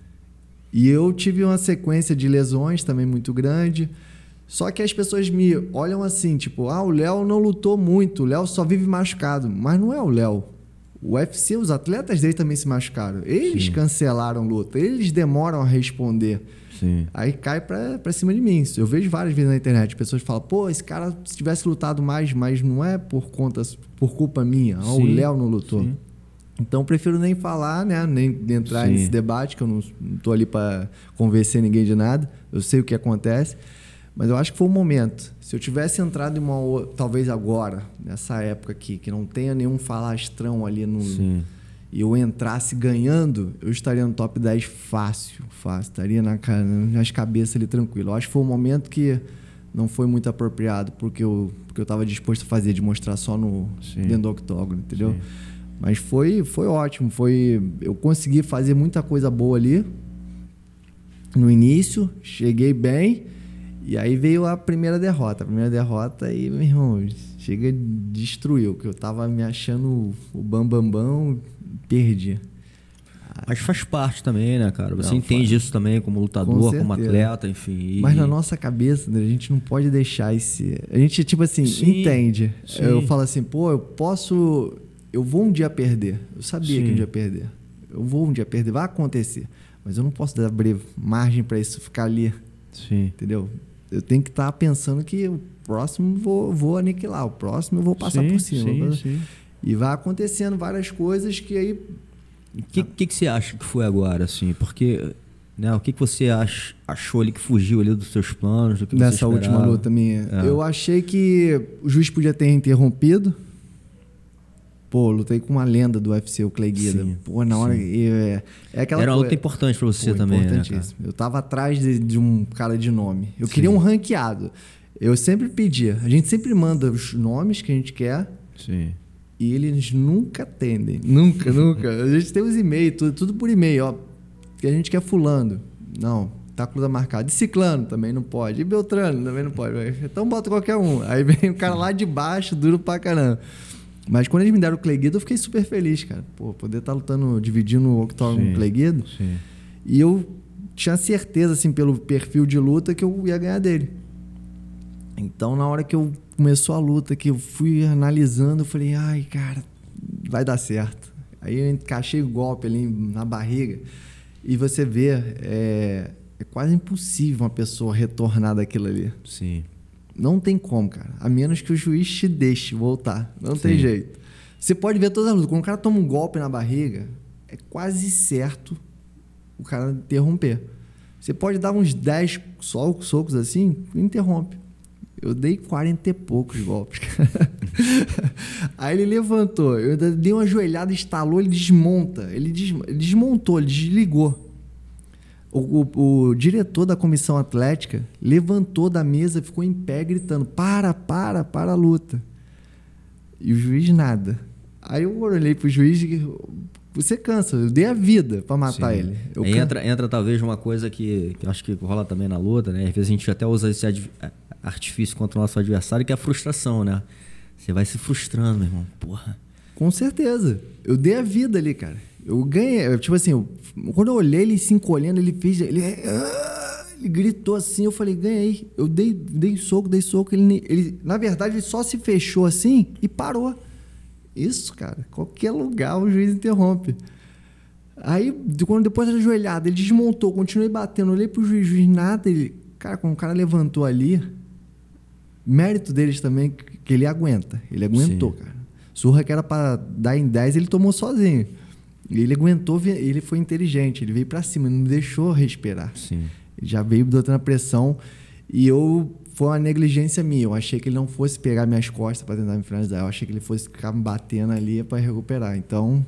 E eu tive uma sequência de lesões também muito grande. Só que as pessoas me olham assim, tipo, ah, o Léo não lutou muito, o Léo só vive machucado. Mas não é o Léo. O UFC, os atletas dele também se machucaram. Eles Sim. cancelaram luta, eles demoram a responder. Sim. Aí cai pra, pra cima de mim. Eu vejo várias vezes na internet, pessoas falam, pô, esse cara, se tivesse lutado mais, mas não é por conta, por culpa minha. O Léo não lutou. sim. Então prefiro nem falar, né? Nem entrar Sim. nesse debate, que eu não, não tô ali para convencer ninguém de nada. Eu sei o que acontece. Mas eu acho que foi o momento. Se eu tivesse entrado em uma talvez agora, nessa época aqui, que não tenha nenhum falastrão ali no Sim. E eu entrasse ganhando, eu estaria no top 10 fácil, fácil. Estaria na, nas cabeças ali tranquilo. Eu acho que foi um momento que não foi muito apropriado porque eu porque eu estava disposto a fazer, de mostrar só no Sim. dentro do octógono, entendeu? Sim. Mas foi foi ótimo, foi eu consegui fazer muita coisa boa ali no início, cheguei bem e aí veio a primeira derrota. A primeira derrota e meu irmão chega destruiu, que eu tava me achando o bambambam, bam, bam, perdi. Mas faz parte também, né, cara? Você Não, entende faz. isso também como Com lutador, como certeza. atleta, enfim. Mas na nossa cabeça, André, a gente não pode deixar esse. A gente, tipo assim, Sim, entende. sim. Eu falo assim, pô, eu posso. Eu vou um dia perder. Eu sabia Sim. que um dia perder. Eu vou um dia perder, vai acontecer. Mas eu não posso dar abrir margem para isso ficar ali, Sim. entendeu? Eu tenho que estar pensando que o próximo eu vou, vou aniquilar, o próximo eu vou passar por cima. sim, sim. E vai acontecendo várias coisas que aí. O que, que, que você acha que foi agora, assim? Porque, né, o que, que você ach, achou ali que fugiu ali dos seus planos, do que você Nessa última luta minha. É. Eu achei que o juiz podia ter interrompido. Pô, lutei com uma lenda do UFC, o Clay Guida. Sim, Pô, na hora. sim. e, é, é aquela Era uma luta importante pra você Pô, também, né, importantíssimo. Eu tava atrás de, de um cara de nome. Eu Sim. queria um ranqueado. Eu sempre pedia. A gente sempre manda os nomes que a gente quer Sim. E eles nunca atendem. Nunca, <laughs> nunca. A gente tem os e-mails, tudo, tudo por e-mail, ó. Que a gente quer fulano. Não, tá com marcada. E ciclano também não pode. E Beltrano também não pode. Então bota qualquer um. Aí vem o cara lá de baixo, duro pra caramba. Mas quando eles me deram o Clay Guida, eu fiquei super feliz, cara. Pô, poder estar lutando, dividindo o octógono com o Clay Guida. Sim. E eu tinha certeza, assim, pelo perfil de luta, que eu ia ganhar dele. Então, na hora que eu começou a luta, que eu fui analisando, eu falei, ai, cara, vai dar certo. Aí eu encaixei o golpe ali na barriga. E você vê, é, é quase impossível uma pessoa retornar daquilo ali. Sim. Não tem como, cara. A menos que o juiz te deixe voltar. Não tem Sim. jeito. Você pode ver todas as lutas. Quando o cara toma um golpe na barriga, é quase certo o cara interromper. Você pode dar uns 10 só socos assim, interrompe. Eu dei 40 e poucos golpes. <laughs> Aí ele levantou, eu dei uma joelhada, estalou, ele desmonta. Ele, des- ele desmontou, ele desligou. O, o, o, diretor da comissão atlética levantou da mesa, ficou em pé gritando: para, para, para a luta. E o juiz nada. Aí eu olhei pro juiz e você cansa, eu dei a vida para matar Sim. ele. entra, entra talvez uma coisa que, que eu acho que rola também na luta, né? Às vezes a gente até usa esse artifício contra o nosso adversário, que é a frustração, né? Você vai se frustrando, meu irmão. Porra. Com certeza. Eu dei a vida ali, cara. Eu ganhei. Tipo assim, eu, quando eu olhei ele se encolhendo, ele fez. Ele, ah, ele gritou assim, eu falei, ganhei. Eu dei, dei soco, dei soco. Ele, ele, na verdade, ele só se fechou assim e parou. Isso, cara. Qualquer lugar o juiz interrompe. Aí, quando depois da joelhada, ele desmontou, continuei batendo, olhei pro juiz, juiz nada. Ele, cara, quando o cara levantou ali, mérito deles também, que ele aguenta. Ele aguentou, Sim. cara. Surra que era para dar em 10, ele tomou sozinho. Ele aguentou, ele foi inteligente, ele veio para cima, não deixou respirar. Sim. Ele já veio botando a pressão e eu foi uma negligência minha. Eu achei que ele não fosse pegar minhas costas para tentar me finalizar. Eu achei que ele fosse ficar me batendo ali para recuperar. Então,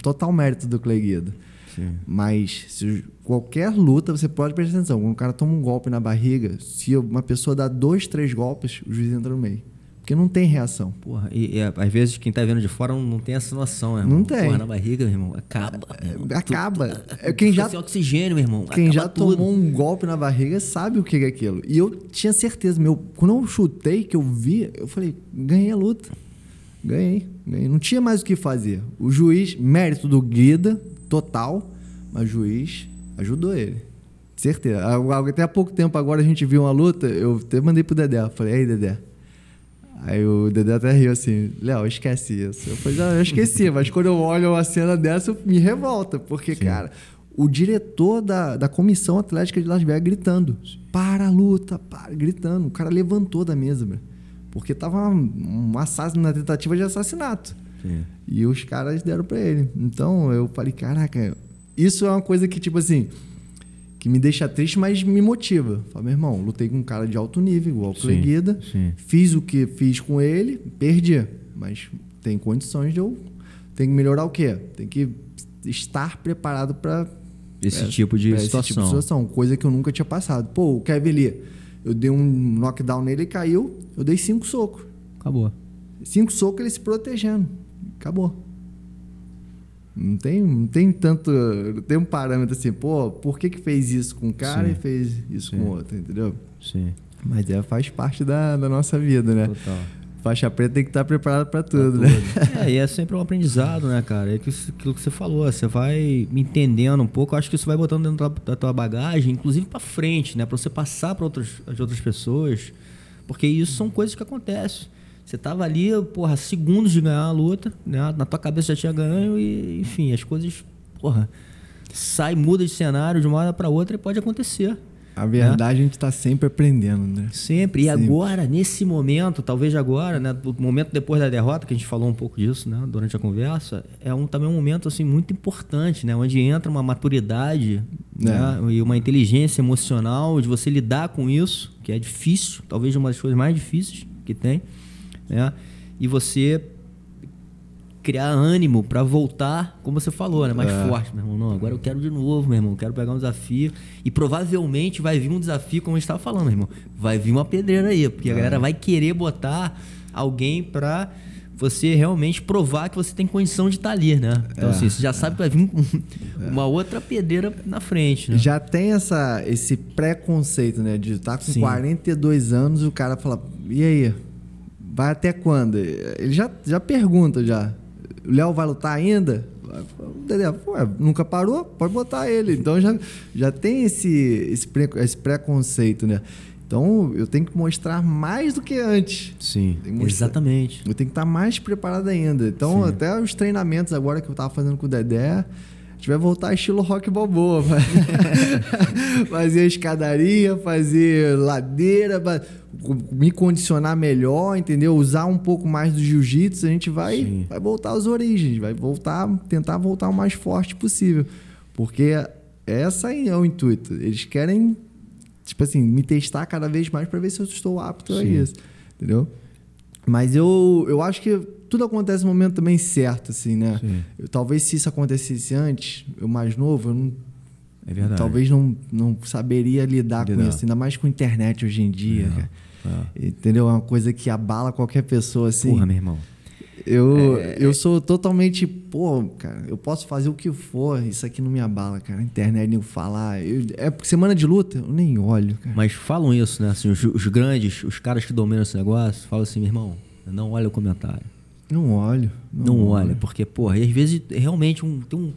total mérito do Clay Guido. Sim. Mas se qualquer luta, você pode prestar atenção. Quando o cara toma um golpe na barriga, se uma pessoa dá dois, três golpes, o juiz entra no meio. Porque não tem reação. Porra, e, e às vezes quem tá vendo de fora não, não tem essa noção, irmão. Não tem. Porra, na barriga, meu irmão, acaba. Irmão. Acaba. Tu, tu, é quem já sem oxigênio, meu irmão. Quem já tudo. tomou um golpe na barriga sabe o que é aquilo. E eu tinha certeza, meu, quando eu chutei, que eu vi, eu falei, ganhei a luta. Ganhei, ganhei. Não tinha mais o que fazer. O juiz, mérito do Guida, total, mas o juiz ajudou ele. Certeza. Até há pouco tempo agora a gente viu uma luta, eu até mandei pro Dedé. Falei, aí, Dedé, Aí o Dedé até riu assim, Léo, esquece isso. Eu falei, não, eu esqueci, mas quando eu olho uma cena dessa, me revolta, porque, Sim. cara, o diretor da, da comissão atlética de Las Vegas gritando, para a luta, para, gritando. O cara levantou da mesa, bro, porque tava um, um assassino na tentativa de assassinato. Sim. E os caras deram para ele. Então eu falei, caraca, isso é uma coisa que, tipo assim, que me deixa triste, mas me motiva. Fala, meu irmão, lutei com um cara de alto nível, igual o Cleguida, fiz o que fiz com ele, perdi. Mas tem condições de eu. Tem que melhorar o quê? Tem que estar preparado para esse, é, tipo de situação. esse tipo de situação. Coisa que eu nunca tinha passado. Pô, o Kevin Lee, eu dei um knockdown nele e caiu, eu dei cinco socos. Acabou. Cinco socos ele se protegendo. Acabou. Não tem, não tem tanto. Não tem um parâmetro assim, pô, por que, que fez isso com um cara Sim. e fez isso Sim. com outro, entendeu? Sim. Mas é, faz parte da, da nossa vida, né? Total. Faixa preta tem que estar preparado para tudo, pra tudo, né? É, e é sempre um aprendizado, né, cara? É aquilo que você falou, você vai entendendo um pouco, acho que isso vai botando dentro da tua bagagem, inclusive para frente, né? Para você passar para outras, as outras pessoas, porque isso são coisas que acontecem. Você tava ali, porra, segundos de ganhar a luta, né? Na tua cabeça já tinha ganho e, enfim, as coisas, porra, sai, muda de cenário de uma hora para outra e pode acontecer. A verdade, né? a gente está sempre aprendendo, né? Sempre. E sempre. agora, nesse momento, talvez agora, né? O momento depois da derrota, que a gente falou um pouco disso, né? Durante a conversa, é um, também um momento, assim, muito importante, né? Onde entra uma maturidade é. né? e uma inteligência emocional de você lidar com isso, que é difícil, talvez uma das coisas mais difíceis que tem né? E você criar ânimo para voltar, como você falou, né? Mais é. forte, meu irmão. Não, agora eu quero de novo, meu irmão. Quero pegar um desafio. E provavelmente vai vir um desafio, como a gente estava falando, meu irmão. Vai vir uma pedreira aí, porque é. a galera vai querer botar alguém para você realmente provar que você tem condição de estar tá ali, né? Então, é, assim, você já sabe que vai vir uma outra pedreira na frente, né? Já tem essa, esse preconceito, né? De estar tá com Sim. 42 anos e o cara fala, e aí? Vai até quando? Ele já, já pergunta já. O Léo vai lutar ainda? Ué, nunca parou? Pode botar ele. Então já, já tem esse, esse, pre, esse preconceito, né? Então eu tenho que mostrar mais do que antes. Sim, exatamente. Eu tenho que estar mais preparado ainda. Então, Sim. até os treinamentos agora que eu estava fazendo com o Dedé, gente vai voltar estilo rock balboa. <laughs> fazer escadaria, fazer ladeira, me condicionar melhor, entendeu? Usar um pouco mais do jiu-jitsu, a gente vai, vai voltar às origens, vai voltar, tentar voltar o mais forte possível. Porque essa é o intuito. Eles querem, tipo assim, me testar cada vez mais para ver se eu estou apto Sim. a isso, entendeu? Mas eu, eu acho que tudo acontece no momento também certo, assim, né? Eu, talvez se isso acontecesse antes, eu mais novo, eu não, É verdade. Talvez não, não saberia lidar, Lidar. com isso, ainda mais com internet hoje em dia. É. Entendeu? É uma coisa que abala qualquer pessoa assim. Porra, meu irmão. Eu, É. eu sou totalmente, pô, cara, eu posso fazer o que for, isso aqui não me abala, cara. Internet, nem falar. Eu- é porque semana de luta, eu nem olho, cara. Mas falam isso, né? Assim, os, os grandes, os caras que dominam esse negócio, falam assim, meu irmão, não olha o comentário. Não olho. Não, olha, porque, porra, e às vezes realmente um, tem um,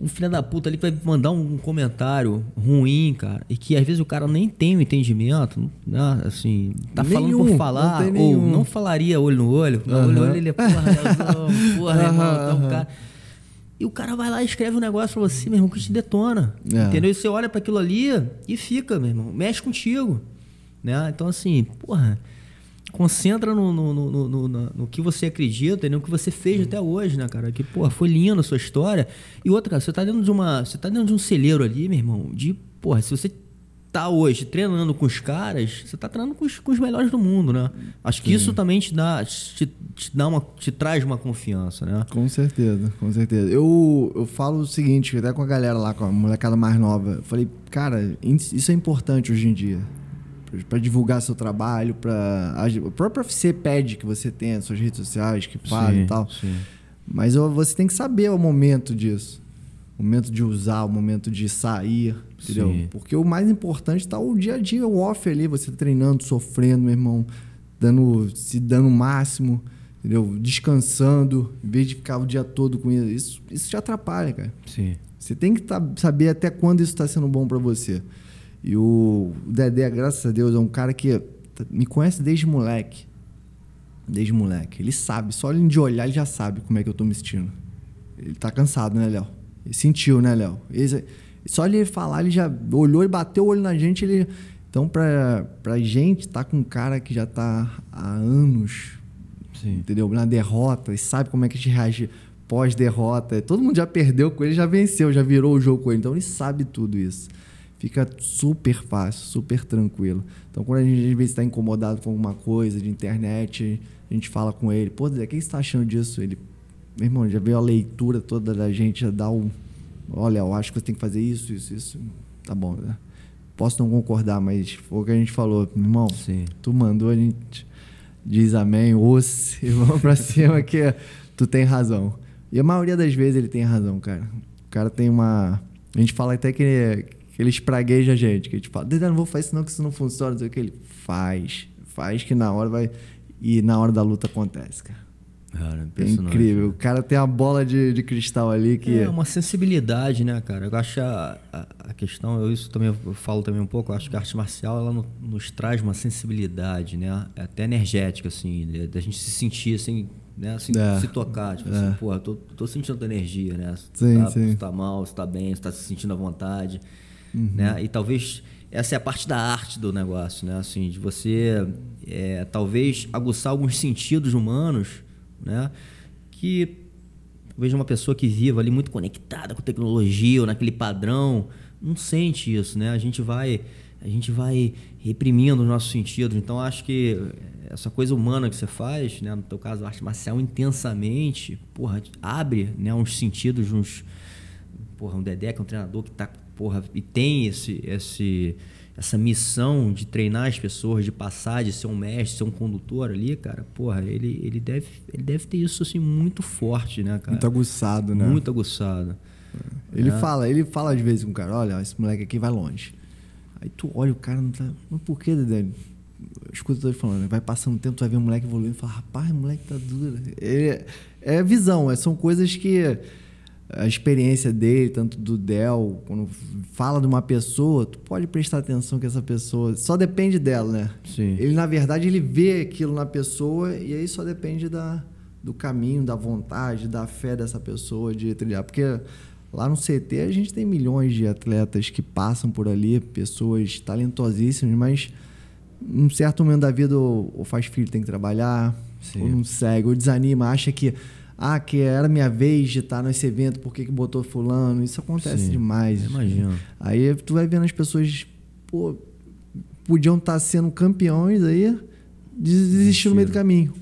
um filho da puta ali que vai mandar um comentário ruim, cara, e que às vezes o cara nem tem o entendimento, né? Assim, tá falando Nenhum, por falar, não ou não falaria olho no olho, olho no olho ele é porra, <laughs> porra, irmão, então, cara. E o cara vai lá e escreve um negócio pra você, meu irmão, que te detona. É. Entendeu? E você olha pra aquilo ali e fica, meu irmão, mexe contigo. Né? Então, assim, porra, concentra no, no, no, no, no- que você acredita e no que você fez até hoje, né, cara? Que, porra, foi lindo a sua história. E outra, cara, você tá dentro de uma. Você tá dentro de um celeiro ali, meu irmão, de, porra, se você tá hoje treinando com os caras, você tá treinando com os, com os melhores do mundo, né? Acho que isso também te dá, te, te dá uma, te traz uma confiança, né? Com certeza, com certeza. Eu, eu falo o seguinte, até com a galera lá, com a molecada mais nova. Eu falei, cara, isso é importante hoje em dia. Pra divulgar seu trabalho, pra. A própria UFC pede que você tenha suas redes sociais, que fale Sim, e tal. sim. Mas você tem que saber o momento disso. O momento de usar, o momento de sair, entendeu? Sim. Porque o mais importante tá o dia a dia, o off ali, você treinando, sofrendo, meu irmão, dando, se dando o máximo, entendeu? Descansando, em vez de ficar o dia todo com isso. Isso, isso te atrapalha, cara. Sim. Você tem que tá- saber até quando isso está sendo bom para você. E o, Dedé, graças a Deus, é um cara que me conhece desde moleque. Desde moleque. Ele sabe, só ele de olhar ele já sabe como é que eu tô me sentindo. Ele tá cansado, né, Léo? Ele sentiu, né, Léo? Só ele falar, ele já olhou e bateu o olho na gente. Ele... Então, pra, pra gente tá com um cara que já tá há anos Sim. entendeu? Na derrota, e sabe como é que a gente reage pós-derrota. Todo mundo já perdeu com ele, já venceu, já virou o jogo com ele. Então ele sabe tudo isso. Fica super fácil, super tranquilo. Então quando a gente às vezes está incomodado com alguma coisa de internet, a gente fala com ele, pô, Zé, o que você está achando disso? Ele, meu irmão, já veio a leitura toda da gente, já dá um. Olha, eu acho que você tem que fazer isso, isso, isso. Tá bom, né? Posso não concordar, mas foi o que a gente falou, meu irmão. Sim. Tu mandou, a gente diz amém, ouça e <laughs> vamos pra cima que tu tem razão. E a maioria das vezes ele tem razão, cara. O cara tem uma. A gente fala até que ele, espragueja a gente, que a gente fala, Dedé, não vou fazer isso não, que isso não funciona, não sei o que. Ele faz. Faz que na hora vai. E na hora da luta acontece, cara. Cara, É incrível. O cara tem a bola de, de cristal ali que. É uma sensibilidade, né, cara? Eu acho a, a, a questão, eu isso também eu falo também um pouco, eu acho que a arte marcial ela no- nos traz uma sensibilidade, né? Até energética, assim, da gente se sentir assim, né? Assim, É. se tocar, tipo É. assim, pô, tô, tô sentindo tua energia, né? Se Sim, tá, sim. se tá mal, se tá bem, se tá se sentindo à vontade, Uhum. né? E talvez essa é a parte da arte do negócio, né? Assim, de você é, talvez aguçar alguns sentidos humanos, né? Que veja uma pessoa que viva ali muito conectada com tecnologia ou naquele padrão, não sente isso, né? A gente vai a gente vai reprimindo os nossos sentidos. Então acho que essa coisa humana que você faz, né, no teu caso a arte marcial intensamente, porra, abre, né, uns sentidos, uns porra, um Dedé que é um treinador que tá, porra, e tem esse esse essa missão de treinar as pessoas, de passar, de ser um mestre, ser um condutor ali, cara, porra, ele, ele, deve, ele deve ter isso assim muito forte, né, cara? Muito aguçado, né? Muito aguçado. Ele É. fala, ele fala às vezes com o cara, olha, esse moleque aqui vai longe. Aí tu olha, o cara não tá. Mas por que, Dedé? Escuta eu tô falando, vai passando o tempo, tu vai ver o moleque evoluindo e fala, rapaz, o moleque tá duro. Ele- é visão, é- são coisas que a experiência dele, tanto do Del, quando fala de uma pessoa, tu pode prestar atenção que essa pessoa. Só depende dela, né? Sim. Ele, na verdade, ele vê aquilo na pessoa e aí só depende da, do caminho, da vontade, da fé dessa pessoa de trilhar. Porque lá no CT a gente tem milhões de atletas que passam por ali, pessoas talentosíssimas, mas num certo momento da vida ou, ou faz filho, tem que trabalhar, Sim. ou não segue, ou desanima, acha que ah, que era minha vez de estar nesse evento, por que, que botou fulano? Isso acontece Sim, demais. imagino. Aí tu vai vendo as pessoas, pô, podiam estar sendo campeões aí, des- desistir no meio do caminho.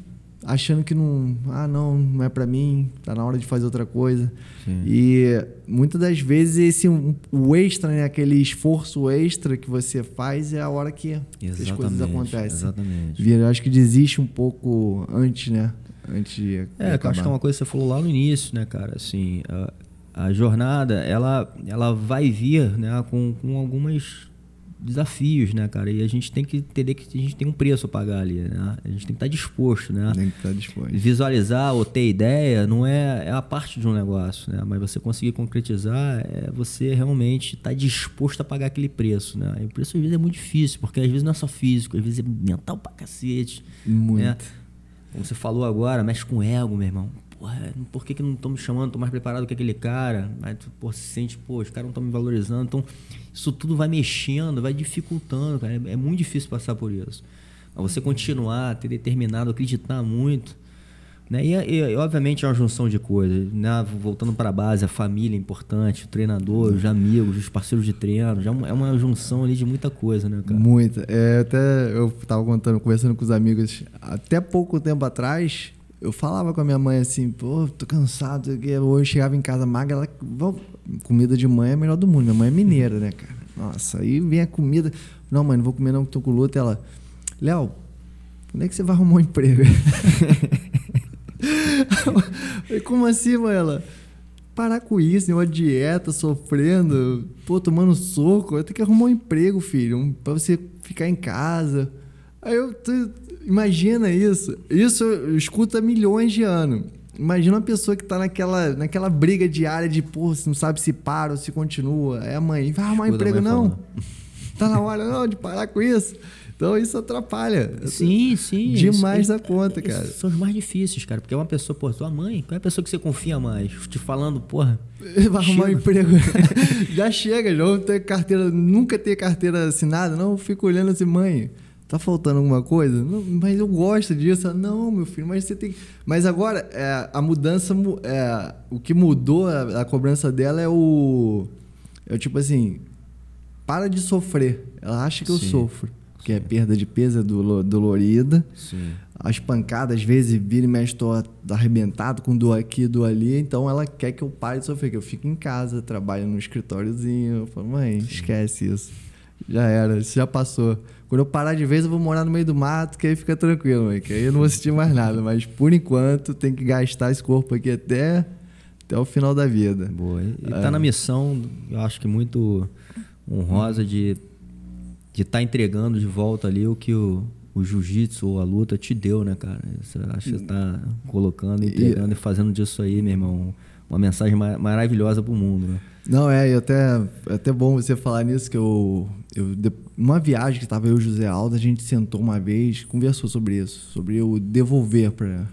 achando que não, ah, não, não é para mim, tá na hora de fazer outra coisa. Sim. E muitas das vezes esse o extra, né, aquele esforço extra que você faz é a hora que, que as coisas acontecem. Exatamente. Eu acho que desiste um pouco antes, né? Antes de É, eu acho que é uma coisa que você falou lá no início, né, cara? Assim, a, a jornada, ela, ela vai vir, né, com, com algumas desafios, né, cara? E a gente tem que entender que a gente tem um preço a pagar ali, né? A gente tem que estar disposto, né? Tem que estar disposto. Visualizar ou ter ideia não é, é a parte de um negócio, né? Mas você conseguir concretizar é você realmente estar disposto a pagar aquele preço, né? E o preço às vezes é muito difícil, porque às vezes não é só físico, às vezes é mental pra cacete. Muito. Né? Como você falou agora, mexe com ego, meu irmão porra, por que, que não estão me chamando? Estou mais preparado que aquele cara. Aí tu pô, se sente, pô, os caras não estão me valorizando. Então, isso tudo vai mexendo, vai dificultando, cara. É, é muito difícil passar por isso. Mas você continuar, ter determinado, acreditar muito. Né? E, e, obviamente é uma junção de coisas. Né? Voltando para a base, a família é importante, o treinador, os amigos, os parceiros de treino. Já é uma junção ali de muita coisa, né, cara? Muita. É, até eu estava contando, conversando com os amigos, até pouco tempo atrás, eu falava com a minha mãe assim, pô, tô cansado. Hoje eu chegava em casa magra, ela, comida de mãe é a melhor do mundo. Minha mãe é mineira, né, cara? Nossa, aí vem a comida. Não, mãe, não vou comer não, que tô com luta. Ela, Léo, quando é que você vai arrumar um emprego? <laughs> <laughs> Como assim? Ela, parar com isso, uma dieta, sofrendo, pô, tomando soco. Eu tenho que arrumar um emprego, filho, pra você ficar em casa. Aí eu, imagina isso. Isso eu escuto há milhões de anos. Imagina uma pessoa que tá naquela, naquela briga diária de, pô, você não sabe se para ou se continua. É a mãe, vai arrumar emprego, não. Tá na hora não de parar com isso. Então isso atrapalha. Sim, sim. Demais isso, da conta, cara. São os mais difíceis, cara. Porque é uma pessoa, pô, tua mãe, qual é a pessoa que você confia mais? Te falando, porra. Vai arrumar um emprego. <laughs> já chega, já ter carteira, nunca ter carteira assinada, não. Eu fico olhando assim, mãe tá faltando alguma coisa? Não, mas eu gosto disso. Não, meu filho, mas você tem. Mas agora, é, a mudança, é, o que mudou a, a, cobrança dela é o. É o tipo assim, para de sofrer. Ela acha que Sim. eu sofro. Que é perda de peso, é dolorida. Sim. As pancadas, às vezes, vira e mexe, tô arrebentado com dor aqui, dor ali. Então, ela quer que eu pare de sofrer, que eu fique em casa, trabalho no escritóriozinho. Eu falo, mãe, Sim. esquece isso. Já era, isso já passou. Quando eu parar de vez, eu vou morar no meio do mato, que aí fica tranquilo, mãe, que aí eu não vou sentir mais nada. Mas por enquanto, tem que gastar esse corpo aqui até, até o final da vida. Boa. E tá é. na missão, eu acho que muito honrosa de de estar tá entregando de volta ali o que o, o jiu-jitsu ou a luta te deu, né, cara? Você acha que está colocando, entregando e, e fazendo disso aí, meu irmão, uma mensagem maravilhosa para o mundo, né? Não, é, e até, é até bom você falar nisso, que eu, eu numa viagem que estava eu e o José Aldo, a gente sentou uma vez, conversou sobre isso, sobre eu devolver para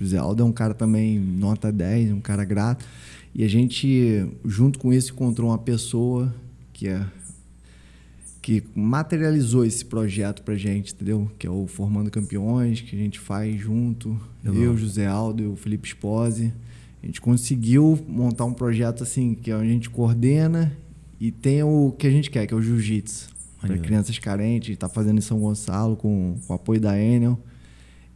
José Aldo é um cara também nota 10, um cara grato, e a gente, junto com isso, encontrou uma pessoa que é que materializou esse projeto pra gente, entendeu? Que é o Formando Campeões, que a gente faz junto, eu, José Aldo e o Felipe Spose. A gente conseguiu montar um projeto assim, que a gente coordena e tem o que a gente quer, que é o jiu-jitsu. Para crianças carentes, está fazendo em São Gonçalo com, com o apoio da Enel.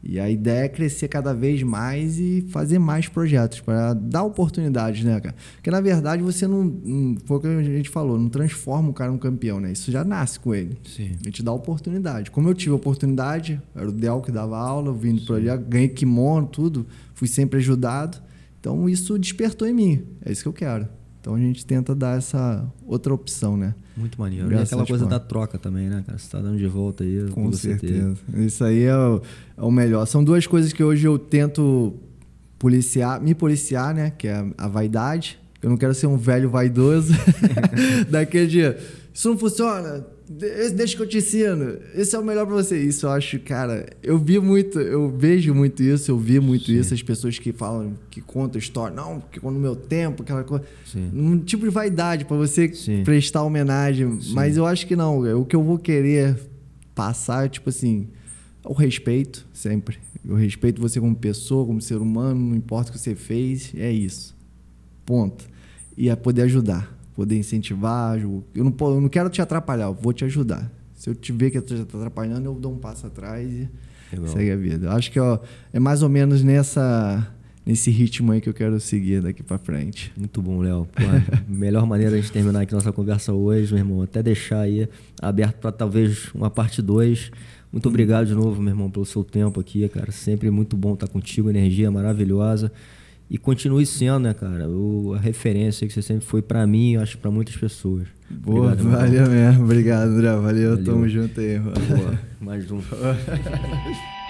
E a ideia é crescer cada vez mais e fazer mais projetos para dar oportunidades, né, cara? Porque na verdade você não, não. Foi o que a gente falou, não transforma o cara num campeão, né? Isso já nasce com ele. Sim. A gente dá oportunidade. Como eu tive oportunidade, era o Del que dava aula, eu vim do projeto, ganhei kimono, tudo, fui sempre ajudado. Então isso despertou em mim. É isso que eu quero. Então a gente tenta dar essa outra opção, né? Muito maneiro. Graças e aquela coisa da troca também, né, cara? Você tá dando de volta aí. Com certeza. Isso aí é o, é o, melhor. São duas coisas que hoje eu tento policiar, me policiar, né? Que é a vaidade. Eu não quero ser um velho vaidoso. <laughs> Daquele dia, isso não funciona, Deixa que eu te ensino. Esse é o melhor para você. Isso eu acho, cara. Eu vi muito, eu vejo muito isso, eu vi muito Sim. isso. As pessoas que falam, que contam história. Não, porque no meu tempo, aquela coisa. Sim. Um tipo de vaidade para você Sim. prestar homenagem. Mas eu acho que não. O que eu vou querer passar é, tipo assim, o respeito, sempre. Eu respeito você como pessoa, como ser humano, não importa o que você fez. É isso. Ponto. E é poder ajudar poder incentivar. Eu não, eu não quero te atrapalhar, eu vou te ajudar. Se eu te ver que você está atrapalhando, eu dou um passo atrás. E... Legal. Segue a vida. Acho que ó, é mais ou menos nessa nesse ritmo aí que eu quero seguir daqui para frente. Muito bom, Léo. <laughs> melhor maneira de a gente terminar aqui nossa conversa hoje, meu irmão. Até deixar aí aberto para talvez uma parte 2. Muito obrigado de novo, meu irmão, pelo seu tempo aqui, cara. Sempre muito bom estar contigo, energia maravilhosa. E continue sendo, né, cara, o, a referência que você sempre foi para mim e acho para muitas pessoas. Boa, Obrigado, valeu mesmo. Obrigado, André. Valeu, valeu. tamo junto aí. Boa, mais um. <laughs>